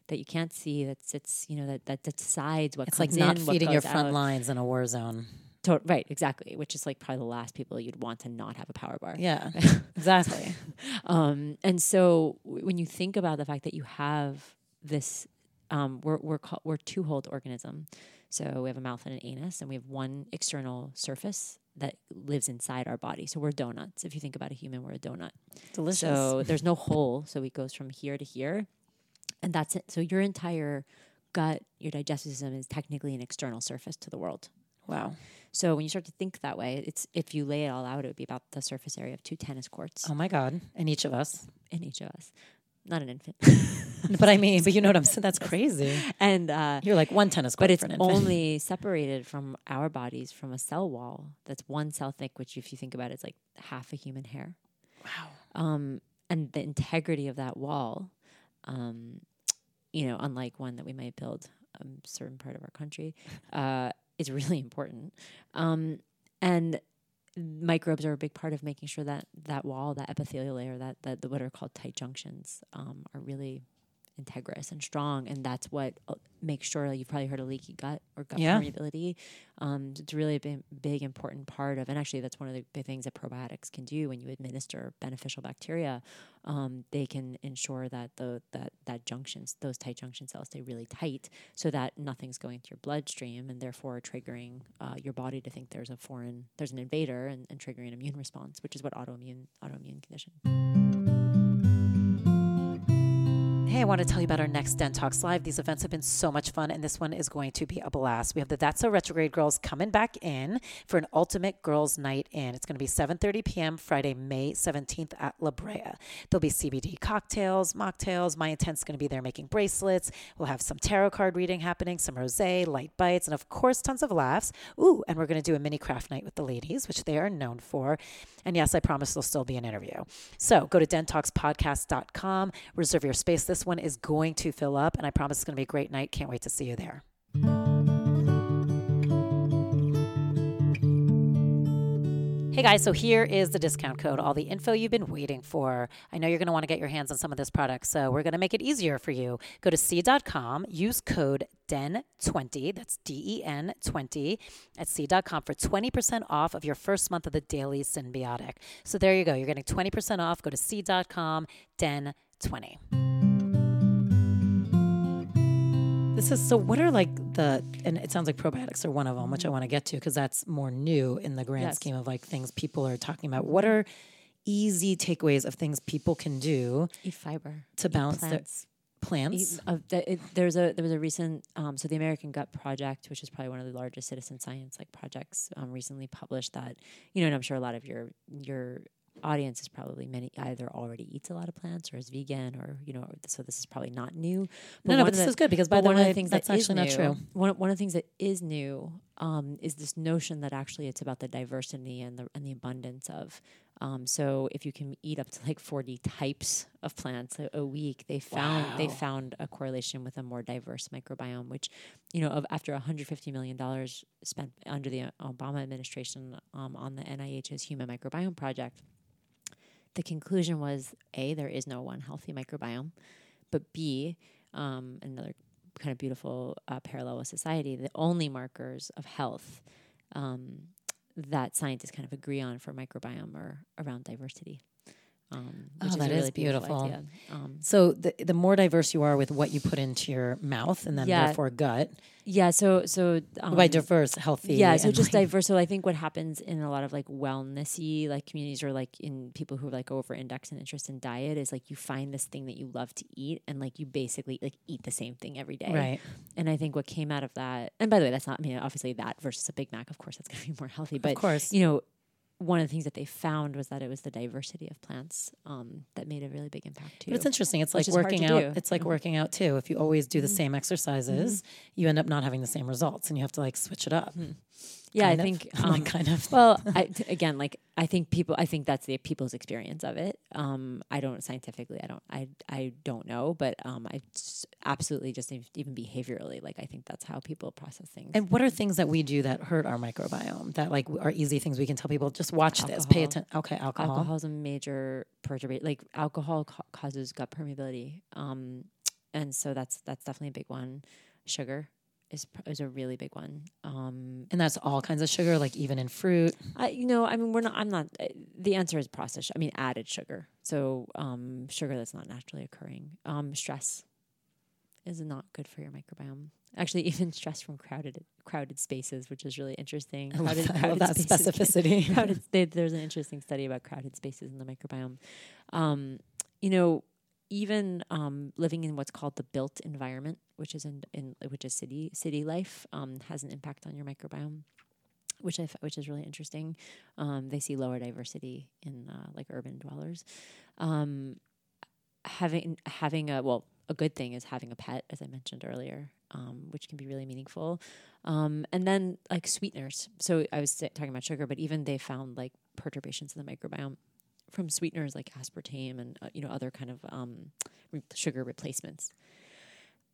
that you can't see that sits, you know, that that decides what It's like not in, what feeding your front out. lines in a war zone. To- right, exactly. Which is like probably the last people you'd want to not have a power bar. Yeah, (laughs) exactly. (laughs) Um, and so w- when you think about the fact that you have this, um, we're we're call, we're two holed organism. So we have a mouth and an anus, and we have one external surface that lives inside our body. So we're donuts. If you think about a human, we're a donut. Delicious. So there's no hole. So it goes from here to here, and that's it. So your entire gut, your digestive system is technically an external surface to the world. Wow. So when you start to think that way, it's if you lay it all out, it would be about the surface area of two tennis courts Oh my God. And each of us. in each of us. Not an infant. (laughs) But I mean, but you know what I'm saying? That's crazy. (laughs) and uh, You're like one tennis court but it's for an infant. only separated from our bodies from a cell wall that's one cell thick, which if you think about it, it's like half a human hair. wow. Um, and the integrity of that wall, um, you know, unlike one that we might build a certain part of our country, uh, is really (laughs) important. Um, and microbes are a big part of making sure that that wall, that epithelial layer, that, that the, what are called tight junctions, um, are really integrous and strong, and that's what uh, makes sure. You've probably heard of leaky gut or gut Yeah. permeability. Um, it's really a big, big, important part of, and actually, that's one of the big things that probiotics can do when you administer beneficial bacteria. Um, they can ensure that the that that junctions, those tight junction cells, stay really tight, so that nothing's going to your bloodstream, and therefore triggering uh, your body to think there's a foreign, there's an invader, and, and triggering an immune response, which is what autoimmune autoimmune condition. Hey, I want to tell you about our next Den Talks Live. These events have been so much fun, and this one is going to be a blast. We have the That's So Retrograde Girls coming back in for an ultimate girls' night in. It's going to be 7.30 p.m. Friday, May 17th at La Brea. There'll be CBD cocktails, mocktails. My intent's going to be there making bracelets. We'll have some tarot card reading happening, some rosé, light bites, and of course, tons of laughs. Ooh, and we're going to do a mini craft night with the ladies, which they are known for. And yes, I promise there'll still be an interview. So go to dentalkspodcast.com, reserve your space. This one is going to fill up, and I promise it's going to be a great night. Can't wait to see you there. Hey guys, so here is the discount code, all the info you've been waiting for. I know you're going to want to get your hands on some of this product, so we're going to make it easier for you. Go to seed.com, use code DEN20, that's D E N 20, at seed.com for 20% off of your first month of the daily synbiotic. So there you go, you're getting 20% off. Go to seed.com, DEN20. This is so. What are like the and it sounds like probiotics are one of them, which I want to get to because that's more new in the grand Yes. scheme of like things people are talking about. What are easy takeaways of things people can do Eat fiber to balance plants. their plants? Uh, the- it- there's a there was a recent um, so the American Gut Project, which is probably one of the largest citizen science like projects, um, recently published that you know, and I'm sure a lot of your your audience is probably many either already eats a lot of plants or is vegan or you know, so this is probably not new. no, no, but this the- is good because by the one way, of the things that's that is actually not new- true. One one of the things that is new um, is this notion that actually it's about the diversity and the and the abundance of. Um, so if you can eat up to like forty types of plants a, a week, they found they found a correlation with a more diverse microbiome. Which, you know, of after 150 million dollars spent under the Obama administration um, on the NIH's Human Microbiome Project, the conclusion was a there is no one healthy microbiome, but b um, another kind of beautiful uh, parallel with society. The only markers of health um, that scientists kind of agree on for microbiome are around diversity. Um, Oh, that is really beautiful. Um, So the the more diverse you are with what you put into your mouth and then Yeah. therefore gut, yeah. So so um, by diverse, healthy. Yeah, so just like, diverse. So I think what happens in a lot of like wellnessy like communities or like in people who like over index and interest in diet is like you find this thing that you love to eat and like you basically like eat the same thing every day. right. And I think what came out of that, and by the way, that's not I mean obviously that versus a Big Mac, of course, that's going to be more healthy. But of course. you know, one of the things that they found was that it was the diversity of plants um, that made a really big impact too. But it's interesting. It's like working out. do. Mm-hmm. It's like working out too. If you always do the same exercises, you end up not having the same results, and you have to like switch it up. Yeah, Kind I of. think (laughs) Like, um, kind of. Well, I, t- (laughs) again, like I think people, I think that's the people's experience of it. Um, I don't scientifically, I don't, I, I don't know, but um, I s- absolutely just even behaviorally, like I think that's how people process things. And what are things that we do that hurt our microbiome? That like are easy things we can tell people. Just watch this. Pay attention. Okay, alcohol. alcohol is a major perturbator. Like alcohol ca- causes gut permeability, um, and so that's that's definitely a big one. Sugar is is a really big one. Um, and that's all kinds of sugar, like even in fruit. I, you know, I mean, we're not. I'm not. uh, The answer is processed. I mean, added sugar. So, um, sugar that's not naturally occurring. Um, stress is not good for your microbiome. Actually, (laughs) even stress from crowded crowded spaces, which is really interesting. (laughs) I love Crowded, that, I love that can- specificity. (laughs) crowded, they, there's an interesting study about crowded spaces in the microbiome. Um, you know, even um, living in what's called the built environment, which is in, in which is city city life, um, has an impact on your microbiome, which I which is really interesting. Um, they see lower diversity in uh, like urban dwellers. Um, having having a well a good thing is having a pet as i mentioned earlier um, which can be really meaningful um, and then like sweeteners so i was talking about sugar but even they found like perturbations in the microbiome from sweeteners like aspartame and uh, you know other kind of um, re- sugar replacements.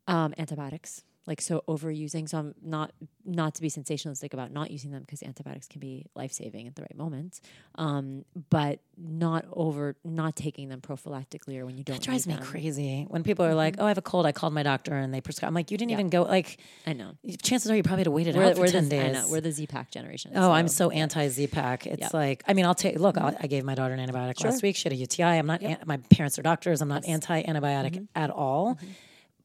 Um, antibiotics like so overusing so i'm not not to be sensationalistic about not using them because antibiotics can be life-saving at the right moment um, but not over not taking them prophylactically or when you don't That drives me them. crazy when people are like, "Oh, I have a cold. I called my doctor and they prescribed." I'm like, "You didn't Yeah. even go." Like, i know chances are you probably had to wait it we're, out for ten the, I days. know, we're the z-pack generation Oh, I'm so anti Z Pack. It's Yep. like, I mean, I'll take. Look, I, I gave my daughter an antibiotic Sure. last week. She had a UTI. I'm not. an- my parents are doctors. I'm not anti antibiotic Mm-hmm. at all.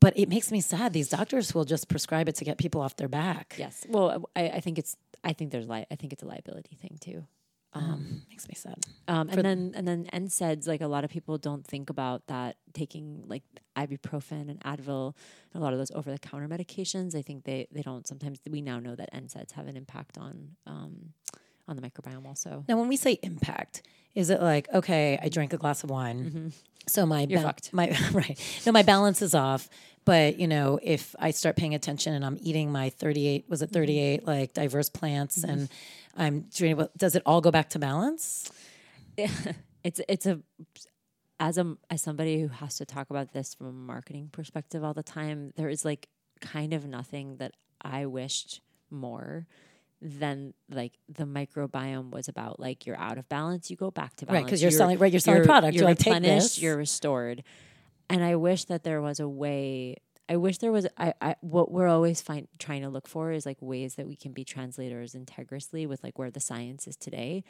But it makes me sad. These doctors will just prescribe it to get people off their back. yes well I, I think it's i think there's li- i think it's a liability thing too Um, makes me sad. Um, and then and then NSAIDs, like a lot of people don't think about that taking like ibuprofen and Advil, and a lot of those over the counter medications. I think they they don't sometimes we now know that NSAIDs have an impact on um, on the microbiome also. Now, when we say impact, is it like okay, I drank a glass of wine, so my Mm-hmm. You're ba- fucked. my (laughs) right, no, my balance is off. But you know, if I start paying attention and I'm eating my 38, was Mm-hmm. it 38 like diverse plants, and I'm doing, does it all go back to balance? (laughs) it's it's a as a as somebody who has to talk about this from a marketing perspective all the time there is like kind of nothing that i wished more than like the microbiome was about like you're out of balance you go back to balance Right, because you're selling- right, you're selling product. you're You're like, take replenished, this. you're restored and i wish that there was a way i wish there was i, I what we're always find, trying to look for is like ways that we can be translators integrously with like where the science is today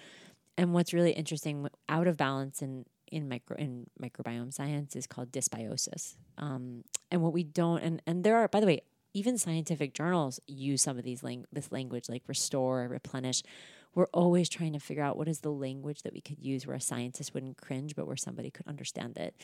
and what's really interesting out of balance in in micro in microbiome science is called dysbiosis um, and what we don't and and there are by the way even scientific journals use some of these this language like restore replenish we're always trying to figure out what is the language that we could use where a scientist wouldn't cringe but where somebody could understand it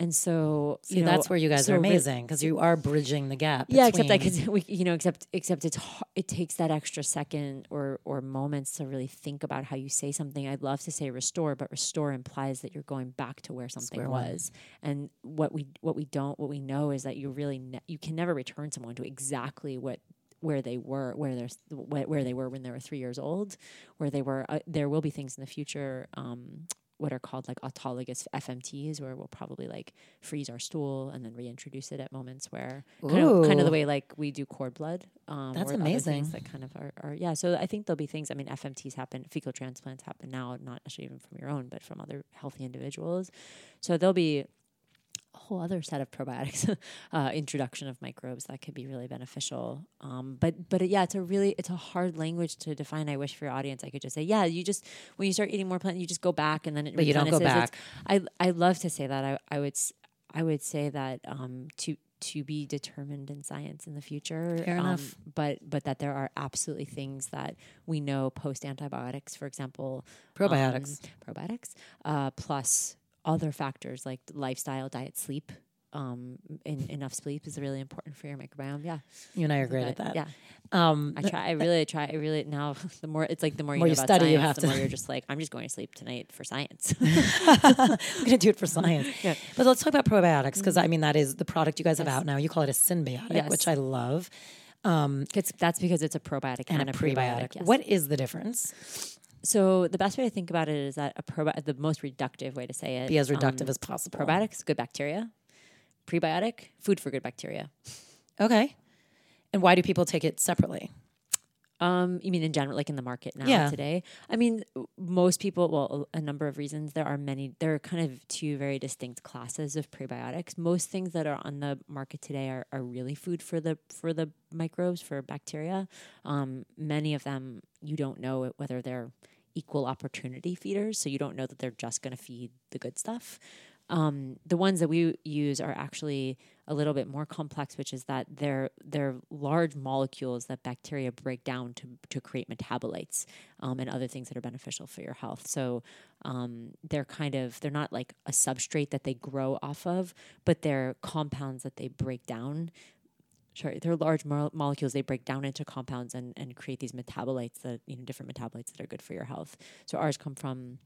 and so See, you know, that's where you guys so are amazing because you are bridging the gap. yeah, except like between- it's, (laughs) we, you know, except except it's it takes that extra second or or moments to really think about how you say something. I'd love to say restore, but restore implies that you're going back to where something Square one. was. And what we what we don't what we know is that you really ne- you can never return someone to exactly what where they were where they're wh- where they were when they were three years old where they were uh, there will be things in the future um what are called like autologous FMTs, where we'll probably like freeze our stool and then reintroduce it at moments where kind of, kind of the way like we do cord blood. Um, That's or other things amazing. That kind of are, are yeah. So I think there'll be things. I mean, FMTs happen, fecal transplants happen now, not actually even from your own, but from other healthy individuals. So there'll be a whole other set of probiotics (laughs) uh, introduction of microbes that could be really beneficial um, but but yeah it's a really it's a hard language to define i wish for your audience i could just say yeah you just when you start eating more plant you just go back and then it But you don't go. It's- back. i i love to say that i, I would i would say that um, to to be determined in science in the future Fair um, enough. but but that there are absolutely things that we know post antibiotics for example Probiotics. um, probiotics uh, plus other factors like lifestyle diet sleep um, in, enough sleep is really important for your microbiome yeah you and I are great But, at that. yeah Um, I try I really try I really now (laughs) the more it's like the more you, More know you about study, you science, have the to- more you're (laughs) just like I'm just going to sleep tonight for science (laughs) I'm going to do it for science. Yeah. Mm-hmm. But let's talk about probiotics because I mean, that is the product you guys have out now. You call it a synbiotic, Yes. which I love. Um, It's, that's because it's a probiotic and, and a prebiotic. yes. What is the difference? So the best way to think about it is that a probi- the most reductive way to say it. Be as reductive um, as possible. Probiotics, good bacteria. Prebiotic, food for good bacteria. Okay. And why do people take it separately? Um, you mean in general, like in the market now Yeah. today? I mean, most people. Well, a number of reasons. There are many. There are kind of two very distinct classes of prebiotics. Most things that are on the market today are, are really food for the for the microbes for bacteria. Um, many of them you don't know whether they're equal opportunity feeders, so you don't know that they're just going to feed the good stuff. Um, the ones that we use are actually a little bit more complex, which is that they're they're large molecules that bacteria break down to to create metabolites um, and other things that are beneficial for your health. So um, they're kind of they're not like a substrate that they grow off of, but they're compounds that they break down. Sorry, they're large mo- molecules. They break down into compounds and, and create these metabolites that you know different metabolites that are good for your health. So ours come from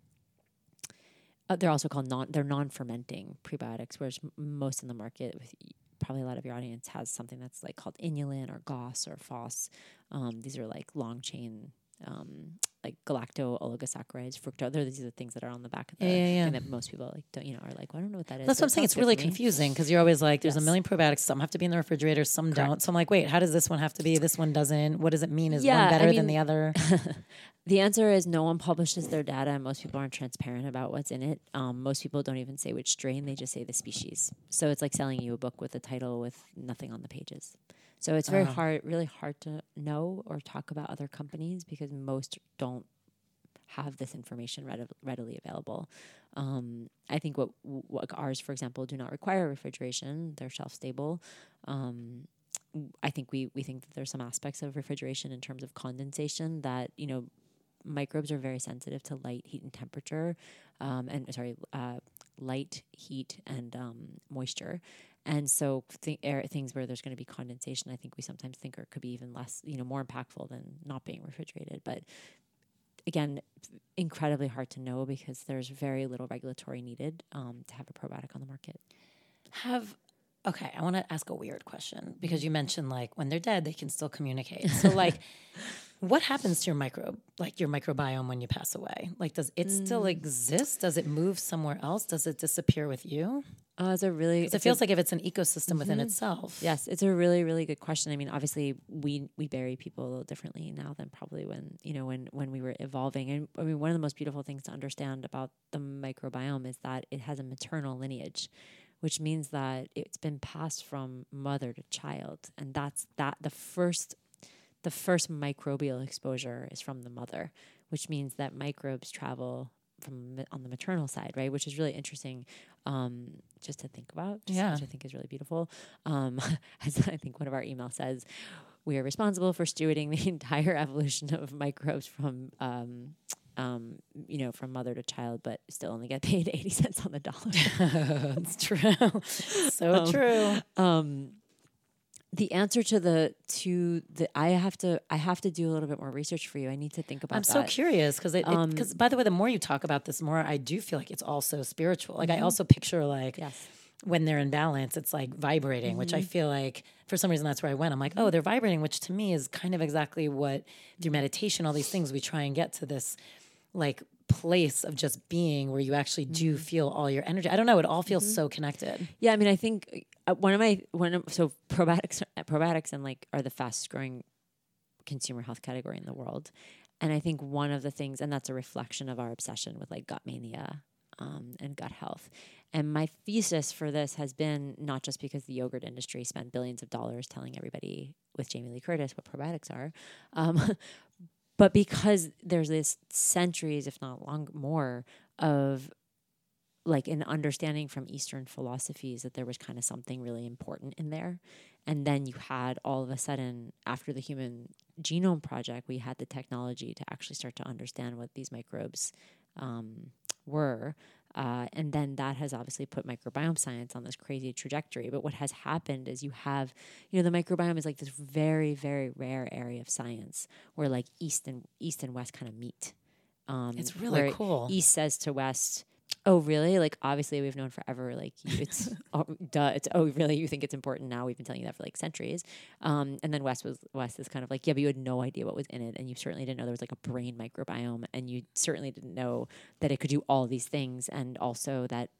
uh, they're also called non they're non-fermenting prebiotics whereas most in the market with probably a lot of your audience has something that's like called inulin or gos or FOS um, these are like long chain um, like galacto oligosaccharides fructose these are the things that are on the back of the Yeah, yeah, yeah. thing that most people like don't you know are like well, I don't know what that is That's what I'm saying. It's really confusing because you're always like, there's a million probiotics. Some have to be in the refrigerator, some don't. So I'm like, wait, how does this one have to be? This one doesn't. What does it mean? Is Yeah, one better than mean- the other? (laughs) The answer is no one publishes their data, and most people aren't transparent about what's in it. Um, most people don't even say which strain; they just say the species. So it's like selling you a book with a title with nothing on the pages. So it's very Oh. hard, really hard to know or talk about other companies because most don't have this information readi- readily available. Um, I think what, what ours, for example, do not require refrigeration; they're shelf stable. Um, I think we we think that there's some aspects of refrigeration in terms of condensation that you know microbes are very sensitive to light, heat, and temperature, um, and sorry, uh, light, heat, and um, moisture. And so th- air, things where there's going to be condensation, I think we sometimes think are could be even less, you know, more impactful than not being refrigerated. But again, incredibly hard to know because there's very little regulatory needed um, to have a probiotic on the market. Have okay, I want to ask a weird question because you mentioned like when they're dead, they can still communicate. (laughs) So like what happens to your microbe, like your microbiome when you pass away? Like does it still exist? Does it move somewhere else? Does it disappear with you? Uh, it's a really it it's a- feels like if it's an ecosystem within itself. Yes, it's a really, really good question. I mean, obviously, we we bury people a little differently now than probably when you know when when we were evolving. And I mean, one of the most beautiful things to understand about the microbiome is that it has a maternal lineage, which means that it's been passed from mother to child, and that's that the first the first microbial exposure is from the mother, which means that microbes travel from on the maternal side, right? Which is really interesting, um, just to think about. just- Yeah. which I think is really beautiful. Um, (laughs) as I think one of our emails says, we are responsible for stewarding the (laughs) entire evolution of microbes from. Um, um, you know, from mother to child, but still only get paid (laughs) 80 cents on the dollar. That's true. so true. um the answer to the to the I have to I have to do a little bit more research for you. I need to think about I'm that. so curious because it, Um, because by the way, the more you talk about this, more I do feel like it's also spiritual. Like I also picture like Yes. when they're in balance, it's like vibrating, which I Mm-hmm. feel like for some reason that's where I went. I'm like, oh, they're vibrating, which to me is kind of exactly what through meditation, all these things, we try and get to this like place of just being where you actually do Mm-hmm. feel all your energy. I don't know, it all feels so connected. Yeah, I mean, I think uh, one of my one of so probiotics (laughs) probiotics and like are the fastest growing consumer health category in the world, and I think one of the things, and that's a reflection of our obsession with like gut mania um, and gut health. And my thesis for this has been not just because the yogurt industry spent billions of dollars telling everybody with Jamie Lee Curtis what probiotics are, um, (laughs) but because there's this centuries, if not long more, of like an understanding from Eastern philosophies that there was kind of something really important in there. And then you had all of a sudden, after the Human Genome Project, we had the technology to actually start to understand what these microbes um, were. Uh, and then that has obviously put microbiome science on this crazy trajectory. But what has happened is you have, you know, the microbiome is like this very, very rare area of science where like East and East and West kind of meet. Um, It's really cool. East says to West, Oh, really? Like, obviously, we've known forever. Like, you- it's (laughs) oh, duh. It's oh, really? You think it's important now? We've been telling you that for like centuries. Um, and then West was West is kind of like, yeah, but you had no idea what was in it, and you certainly didn't know there was like a brain microbiome, and you certainly didn't know that it could do all these things, and also that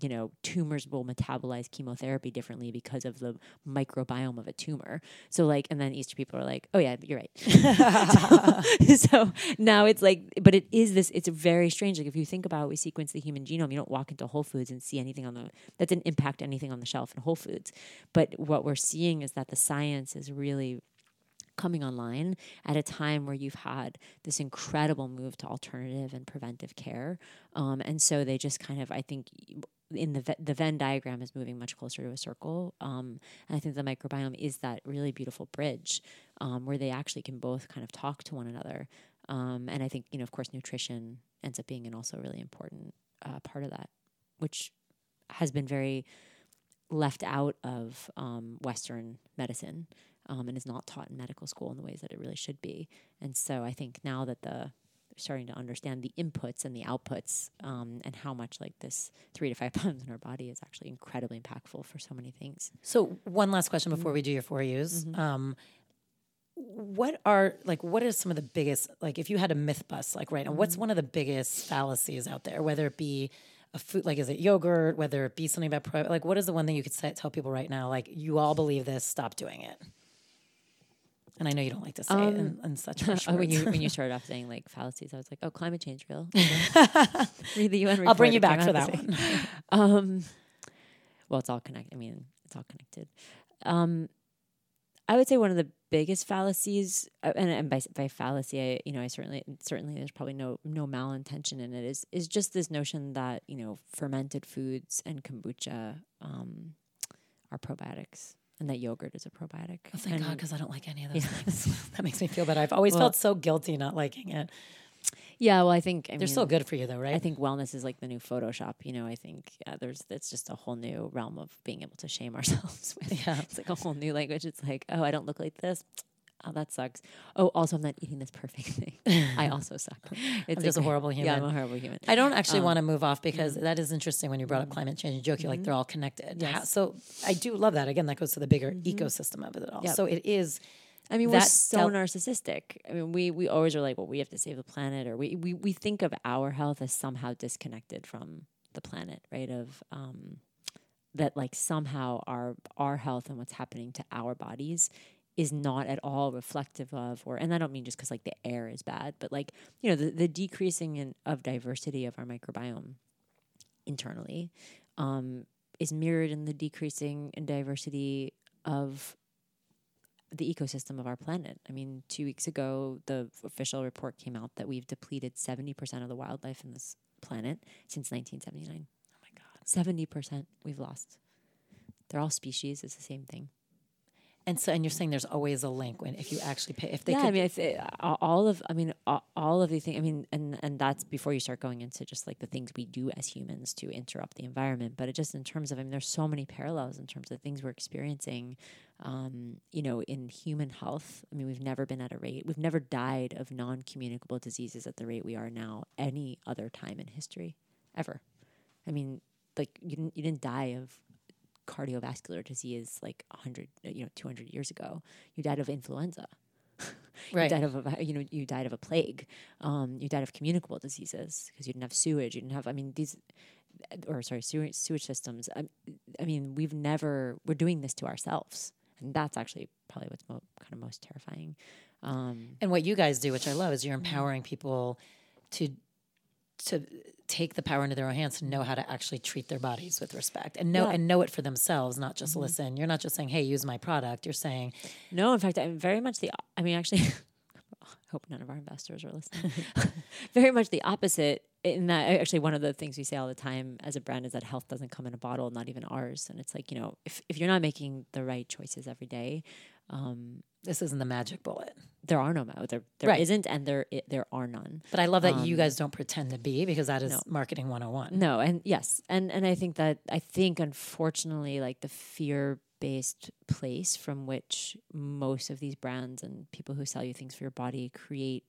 you know tumors will metabolize chemotherapy differently because of the microbiome of a tumor. So like, and then Easter people are like, oh yeah, you're right. (laughs) (laughs) so now it's like, but it is this. It's very strange. Like if you think about, we sequence the human genome. You don't walk into Whole Foods and see anything on the that didn't impact anything on the shelf in Whole Foods. But what we're seeing is that the science is really coming online at a time where you've had this incredible move to alternative and preventive care. Um, and so they just kind of, I think, in the the Venn diagram is moving much closer to a circle. Um, and I think the microbiome is that really beautiful bridge um, where they actually can both kind of talk to one another. Um, and I think, you know, of course, nutrition ends up being an also really important uh, part of that, which has been very left out of um, Western medicine um, and is not taught in medical school in the ways that it really should be. And so I think now that the starting to understand the inputs and the outputs um, and how much like this three to five (laughs) pounds in our body is actually incredibly impactful for so many things. So one last question before we do your four U's. Um, what are like what are some of the biggest like if you had a myth bust like right now what's one of the biggest fallacies out there whether it be a food like is it yogurt whether it be something about pro like what is the one thing you could say, tell people right now like you all believe this stop doing it and I know you don't like to say it in, in such (laughs) Oh, when you when you started off saying like fallacies, I was like, oh, climate change real. (laughs) Read the UN I'll bring you back for that one. (laughs) Um, well, it's all connected. I mean, it's all connected. Um, I would say one of the biggest fallacies, uh, and, and by, by fallacy, I you know, I certainly certainly there's probably no no malintention in it. Is is just this notion that you know fermented foods and kombucha um, are probiotics, and that yogurt is a probiotic. Oh, thank And- God, because I don't like any of those things. (laughs) that makes me feel better. I've (laughs) always Well- felt so guilty not liking it. yeah, well, I think I They're mean, still good for you, though, right? I think wellness is like the new Photoshop. You know, I think uh, there's it's just a whole new realm of being able to shame (laughs) ourselves. With. Yeah. it's like a whole new language. It's like, oh, I don't look like this. Oh, that sucks. Oh, also, I'm not eating this perfect (laughs) thing. I also suck. (laughs) It's I'm just a horrible Yeah, I'm human. a horrible human. I don't actually Um, want to move off because that is interesting when you brought up climate change and joke. You're like they're all connected. How- Yes. so I do love that. Again, that goes to the bigger ecosystem of it all. Yep. So it is. I mean, we're so del- narcissistic. I mean, we we always are like, well, we have to save the planet, or we we we think of our health as somehow disconnected from the planet, right? Of um, that like somehow our our health and what's happening to our bodies is not at all reflective of or and I don't mean just because like the air is bad, but like you know the, the decreasing in, of diversity of our microbiome internally um, is mirrored in the decreasing in diversity of the ecosystem of our planet. I mean, two weeks ago, the official report came out that we've depleted 70% of the wildlife in this planet since 1979. Oh my God. 70% we've lost. They're all species, it's the same thing. And so, and you're saying there's always a link when if you actually pay if they yeah, could. I mean, it, all of, I mean, all of the things. I mean, and and that's before you start going into just like the things we do as humans to interrupt the environment. But it just in terms of, I mean, there's so many parallels in terms of things we're experiencing. Um, you know, in human health, I mean, we've never been at a rate, we've never died of non-communicable diseases at the rate we are now any other time in history, ever. I mean, like you didn't you didn't die of cardiovascular disease like 100 you know 200 years ago you died of influenza Right. (laughs) you died of a you know you died of a plague um, you died of communicable diseases because you didn't have sewage you didn't have i mean these or sorry sewage, sewage systems I, I mean we've never we're doing this to ourselves and that's actually probably what's mo- kind of most terrifying um, and what you guys do, which I love, is you're Mm-hmm. empowering people to to take the power into their own hands and know how to actually treat their bodies with respect and know Yeah. Mm-hmm. and know it for themselves, not just listen. You're not just saying, "Hey, use my product." You're saying, No, in fact, I'm very much the. I mean, actually, (laughs) I hope none of our investors are listening. (laughs) very much the opposite. In that, actually, one of the things we say all the time as a brand is that health doesn't come in a bottle, not even ours. And it's like you know, if if you're not making the right choices every day, um, "This isn't the magic bullet." there are no mo- there there Right. not and there i- there are none. But I love that you guys don't pretend to be because that is no. marketing 101. No, and yes, and and I think that I think unfortunately, like the fear based place from which most of these brands and people who sell you things for your body create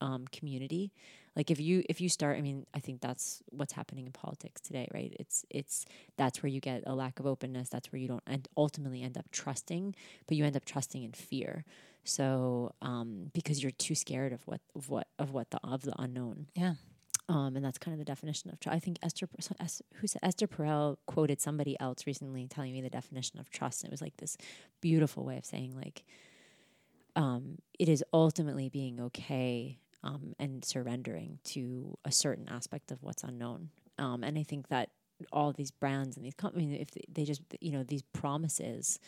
um, community. Like if you if you start, I mean, I think that's what's happening in politics today, right? It's it's that's where you get a lack of openness. That's where you don't and ultimately end up trusting, but you end up trusting in fear. So um, because you're too scared of what of what of what the of the unknown. Yeah. Um, and that's kind of the definition of trust. I think Esther, who said Esther Perel quoted somebody else recently telling me the definition of trust, and it was like this beautiful way of saying like, um, it is ultimately being okay um, and surrendering to a certain aspect of what's unknown. Um, and I think that all these brands and these companies, if they, they just you know these promises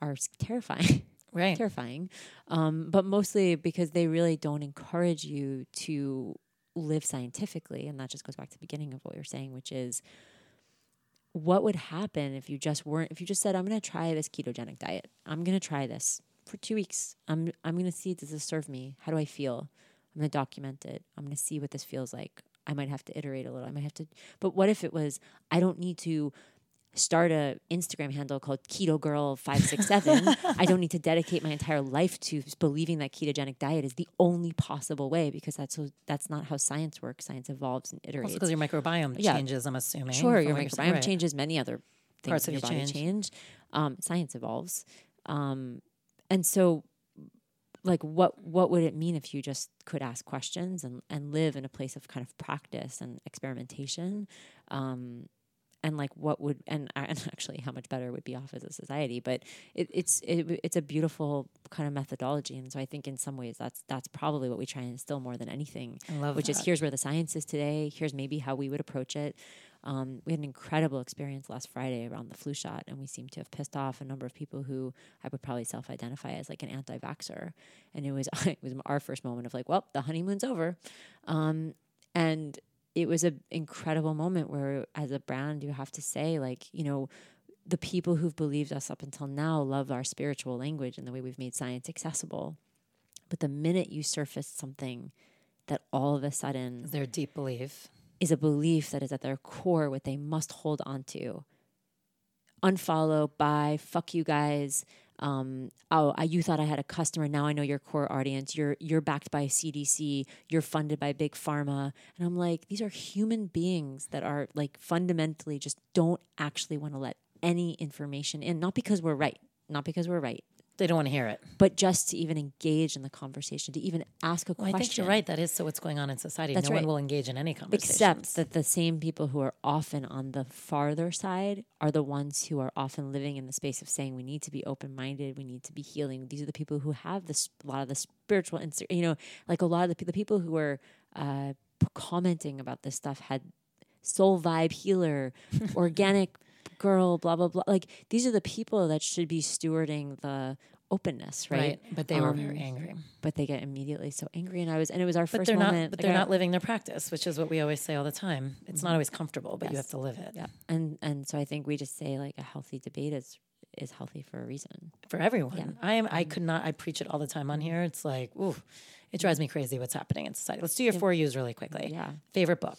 are terrifying. (laughs) Right. terrifying, um, but mostly because they really don't encourage you to live scientifically, and that just goes back to the beginning of what you're saying, which is what would happen if you just weren't if you just said I'm going to try this ketogenic diet. I'm going to try this for 2 weeks. I'm I'm going to see does this serve me? How do I feel? I'm going to document it. I'm going to see what this feels like. I might have to iterate a little. I might have to But what if it was I don't need to start a Instagram handle called Keto Girl 567. I don't need to dedicate my entire life to believing that ketogenic diet is the only possible way because that's so, that's not how science works. Science evolves and iterates. Also because your microbiome Yeah. changes, I'm assuming. Sure, your microbiome Right. changes. Many other things Parts in of your you body change. change. Um, science evolves, um, and so, like, what what would it mean if you just could ask questions and and live in a place of kind of practice and experimentation? Um, and like what would and, (laughs) and actually how much better would be off as a society but it, it's it, it's a beautiful kind of methodology and so i think in some ways that's that's probably what we try and instill more than anything I love which is here's where the science is today. Here's maybe how we would approach it. Um, we had an incredible experience last Friday around the flu shot, and we seem to have pissed off a number of people who I would probably self-identify as like an anti-vaxxer. And it was (laughs) it was our first moment of like, well, the honeymoon's over, um, and it was an incredible moment where, as a brand, you have to say like, you know. The people who've believed us up until now love our spiritual language and the way we've made science accessible. But the minute you surface something that all of a sudden Their deep belief. Is a belief that is at their core what they must hold on to. Unfollow, bye, fuck you guys. Um, oh, I, you thought I had a customer. Now I know your core audience. You're you're backed by CDC. You're funded by big pharma, and I'm like, these are human beings that are like fundamentally just don't actually want to let any information in. Not because we're right, not because we're right, They don't want to hear it. but just to even engage in the conversation, to even ask a Well, I think you're right. That is so what's going on in society. That's no right. one will engage in any conversation. Except that the same people who are often on the farther side are the ones who are often living in the space of saying we need to be open minded, we need to be healing. These are the people who have this a lot of the spiritual, inst- you know, like a lot of the, the people who are uh, commenting about this stuff had soul vibe healer, (laughs) organic girl, blah blah blah. Like these are the people that should be stewarding the openness, right? right. But they were Um, very angry. But they get immediately so angry, and I was, and it was our But 1st they're not. moment. But like, they're I- not living their practice, which is what we always say all the time. It's not mm-hmm. always comfortable, but you have to live it. Yeah, and and so I think we just say like a healthy debate is is healthy for a reason. for everyone. Yeah. I am. I mm-hmm. could not. I preach it all the time on here. It's like, ooh, it mm-hmm. drives me crazy what's happening in society. Let's do your four U's really quickly. Yeah, Favorite book.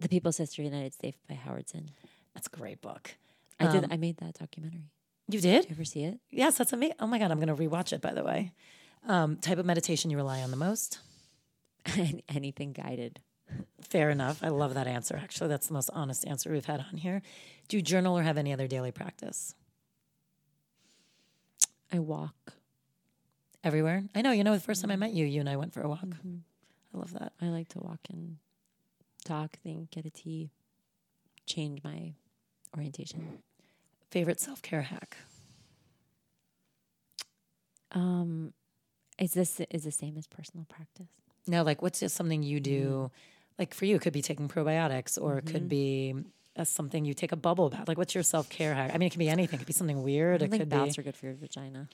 The People's History of the United States by Howard Zinn. That's a great book. I did. Um, I made that documentary. You did? Did you ever see it? Yes, that's amazing. Oh my god, I'm going to rewatch it. By the way, um, type of meditation you rely on the most. (laughs) Anything guided? Fair enough. I love that answer. Actually, that's the most honest answer we've had on here. Do you journal or have any other daily practice? I walk. Everywhere. I know. You know, the first time I met you, you and I went for a walk. Mm-hmm. I love that. I like to walk and talk, think, get a tea, change my orientation. Favorite self care hack. Um, is this is the same as personal practice? No, like what's just something you do? Mm-hmm. Like for you, it could be taking probiotics, or it could be uh, something you take a bubble bath. Like what's your self care hack? I mean, it can be anything. It could be something weird. I It think could baths be are good for your vagina.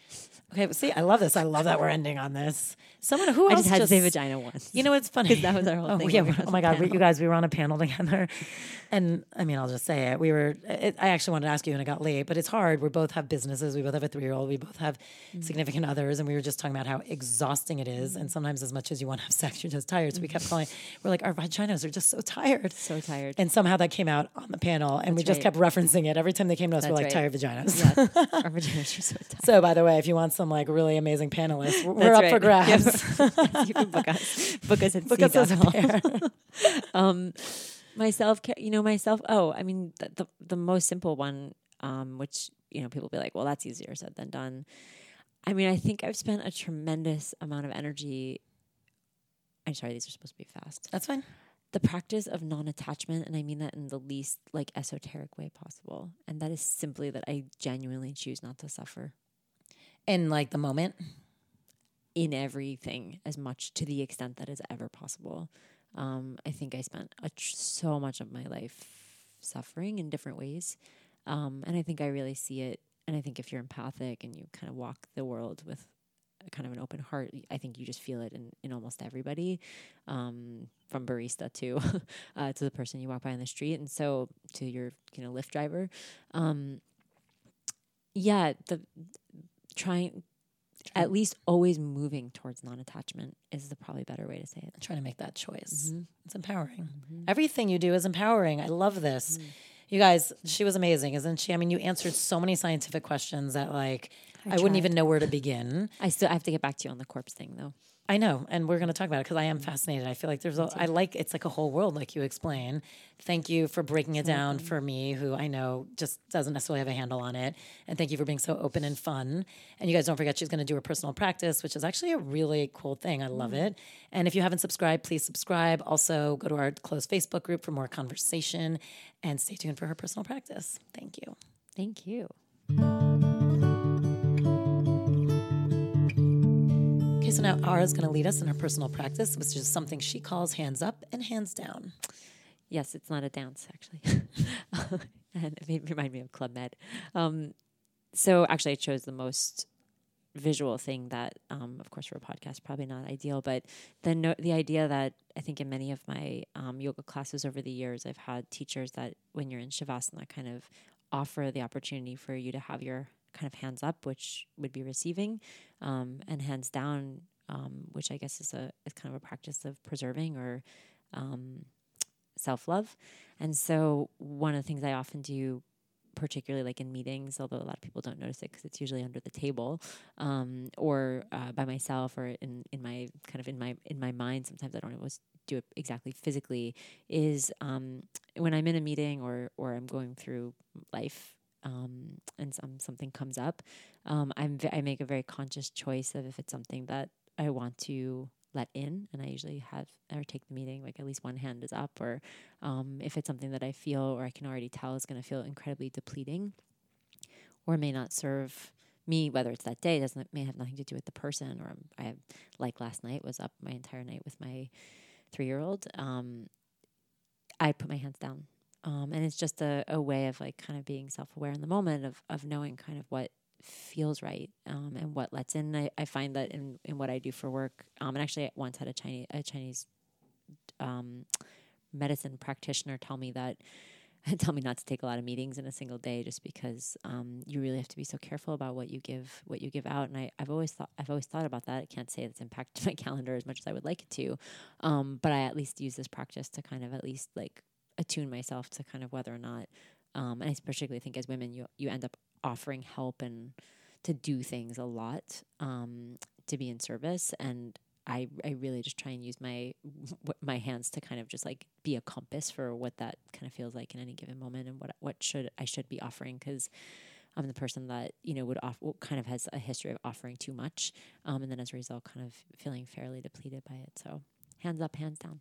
okay. But see, I love this. I love that we're ending on this. Someone who I else just had to say vagina once. You know what's funny? that was our whole oh, thing Yeah, we oh my God, we, you guys, we were on a panel (laughs) together, and I mean, I'll just say it. We were. It, I actually wanted to ask you, and it got late, but it's hard. We both have businesses. We both have a three-year-old. We both have Mm. significant others, and we were just talking about how exhausting it is. And sometimes, as much as you want to have sex, you're just tired. So we kept calling. We're like, our vaginas are just so tired. so tired. And somehow that came out on the panel, and we just right. kept referencing it every time they came to us. we're like right. tired vaginas. Yes, (laughs) our vaginas are so tight. so, by the way, if you want some like really amazing panelists, we're, That's up right. for grabs. Yep. (laughs) (laughs) you can book us. Book us at Book us as a pair. um, my self care, you know, myself. Oh, I mean, the, the the most simple one, um, which you know, people be like, well, that's easier said than done. I mean, I think I've spent a tremendous amount of energy. I'm sorry, these are supposed to be fast. That's fine. The practice of non-attachment, and I mean that in the least like esoteric way possible, and that is simply that I genuinely choose not to suffer In like the moment, in everything as much to the extent that is ever possible. Um, I think I spent a tr- so much of my life suffering in different ways. Um, and I think I really see it. And I think if you're empathic and you kind of walk the world with kind of an open heart, I think you just feel it in, in almost everybody, um, from barista to (laughs) uh, to the person you walk by on the street, and so to your you know Lyft driver. Um, yeah, the trying at least always moving towards non-attachment is the probably better way to say it. I'm trying to make that choice. Mm-hmm. It's empowering. Everything you do is empowering. I love this. You guys, she was amazing, isn't she? I mean, you answered so many scientific questions that like I, wouldn't even know where to begin. I still I have to get back to you on the corpse thing though. I know, and we're going to talk about it because I am fascinated. I feel like there's a, I like it's like a whole world, like you explain. Thank you for breaking it down for me, who I know just doesn't necessarily have a handle on it, and thank you for being so open and fun. And you guys don't forget she's going to do her personal practice, which is actually a really cool thing. I love mm. it. And if you haven't subscribed, please subscribe. Also, go to our closed Facebook group for more conversation, and stay tuned for her personal practice. Thank you. Thank you. Okay, so now Ara is going to lead us in her personal practice, which is something she calls hands up and hands down. Yes, it's not a dance actually, (laughs) and it made, remind me of Club Med. Um, so actually, I chose the most visual thing that, um, of course, for a podcast, probably not ideal, but the no- the idea that I think in many of my um, yoga classes over the years, I've had teachers that when you're in shavasana, kind of offer the opportunity for you to have your kind of hands up, which would be receiving, um, and hands down, um, which I guess is a is kind of a practice of preserving or um, self love. And so, one of the things I often do, particularly like in meetings, although a lot of people don't notice it because it's usually under the table, um, or uh, by myself, or in in my kind of in my in my mind. Sometimes I don't always do it exactly physically. Is um, when I'm in a meeting or or I'm going through life. Um, and some something comes up, um, I'm ve- I make a very conscious choice of if it's something that I want to let in, and I usually have or take the meeting like at least one hand is up, or um, if it's something that I feel or I can already tell is going to feel incredibly depleting, or may not serve me, whether it's that day, doesn't may have nothing to do with the person, or I have, like last night was up my entire night with my three year old. Um, I put my hands down. Um, and it's just a, a way of like kind of being self aware in the moment of, of knowing kind of what feels right um, and what lets in. I, I find that in, in what I do for work, um, and actually I once had a Chinese a Chinese um, medicine practitioner tell me that (laughs) tell me not to take a lot of meetings in a single day just because um, you really have to be so careful about what you give what you give out and I, I've always thought I've always thought about that I can't say it's impacted (laughs) my calendar as much as I would like it to um, but I at least use this practice to kind of at least like attune myself to kind of whether or not um, and I particularly think as women you you end up offering help and to do things a lot um, to be in service. And I, I really just try and use my (laughs) my hands to kind of just like be a compass for what that kind of feels like in any given moment and what what should I should be offering. Because I'm the person that you know would off kind of has a history of offering too much um, and then as a result kind of feeling fairly depleted by it. So hands up hands down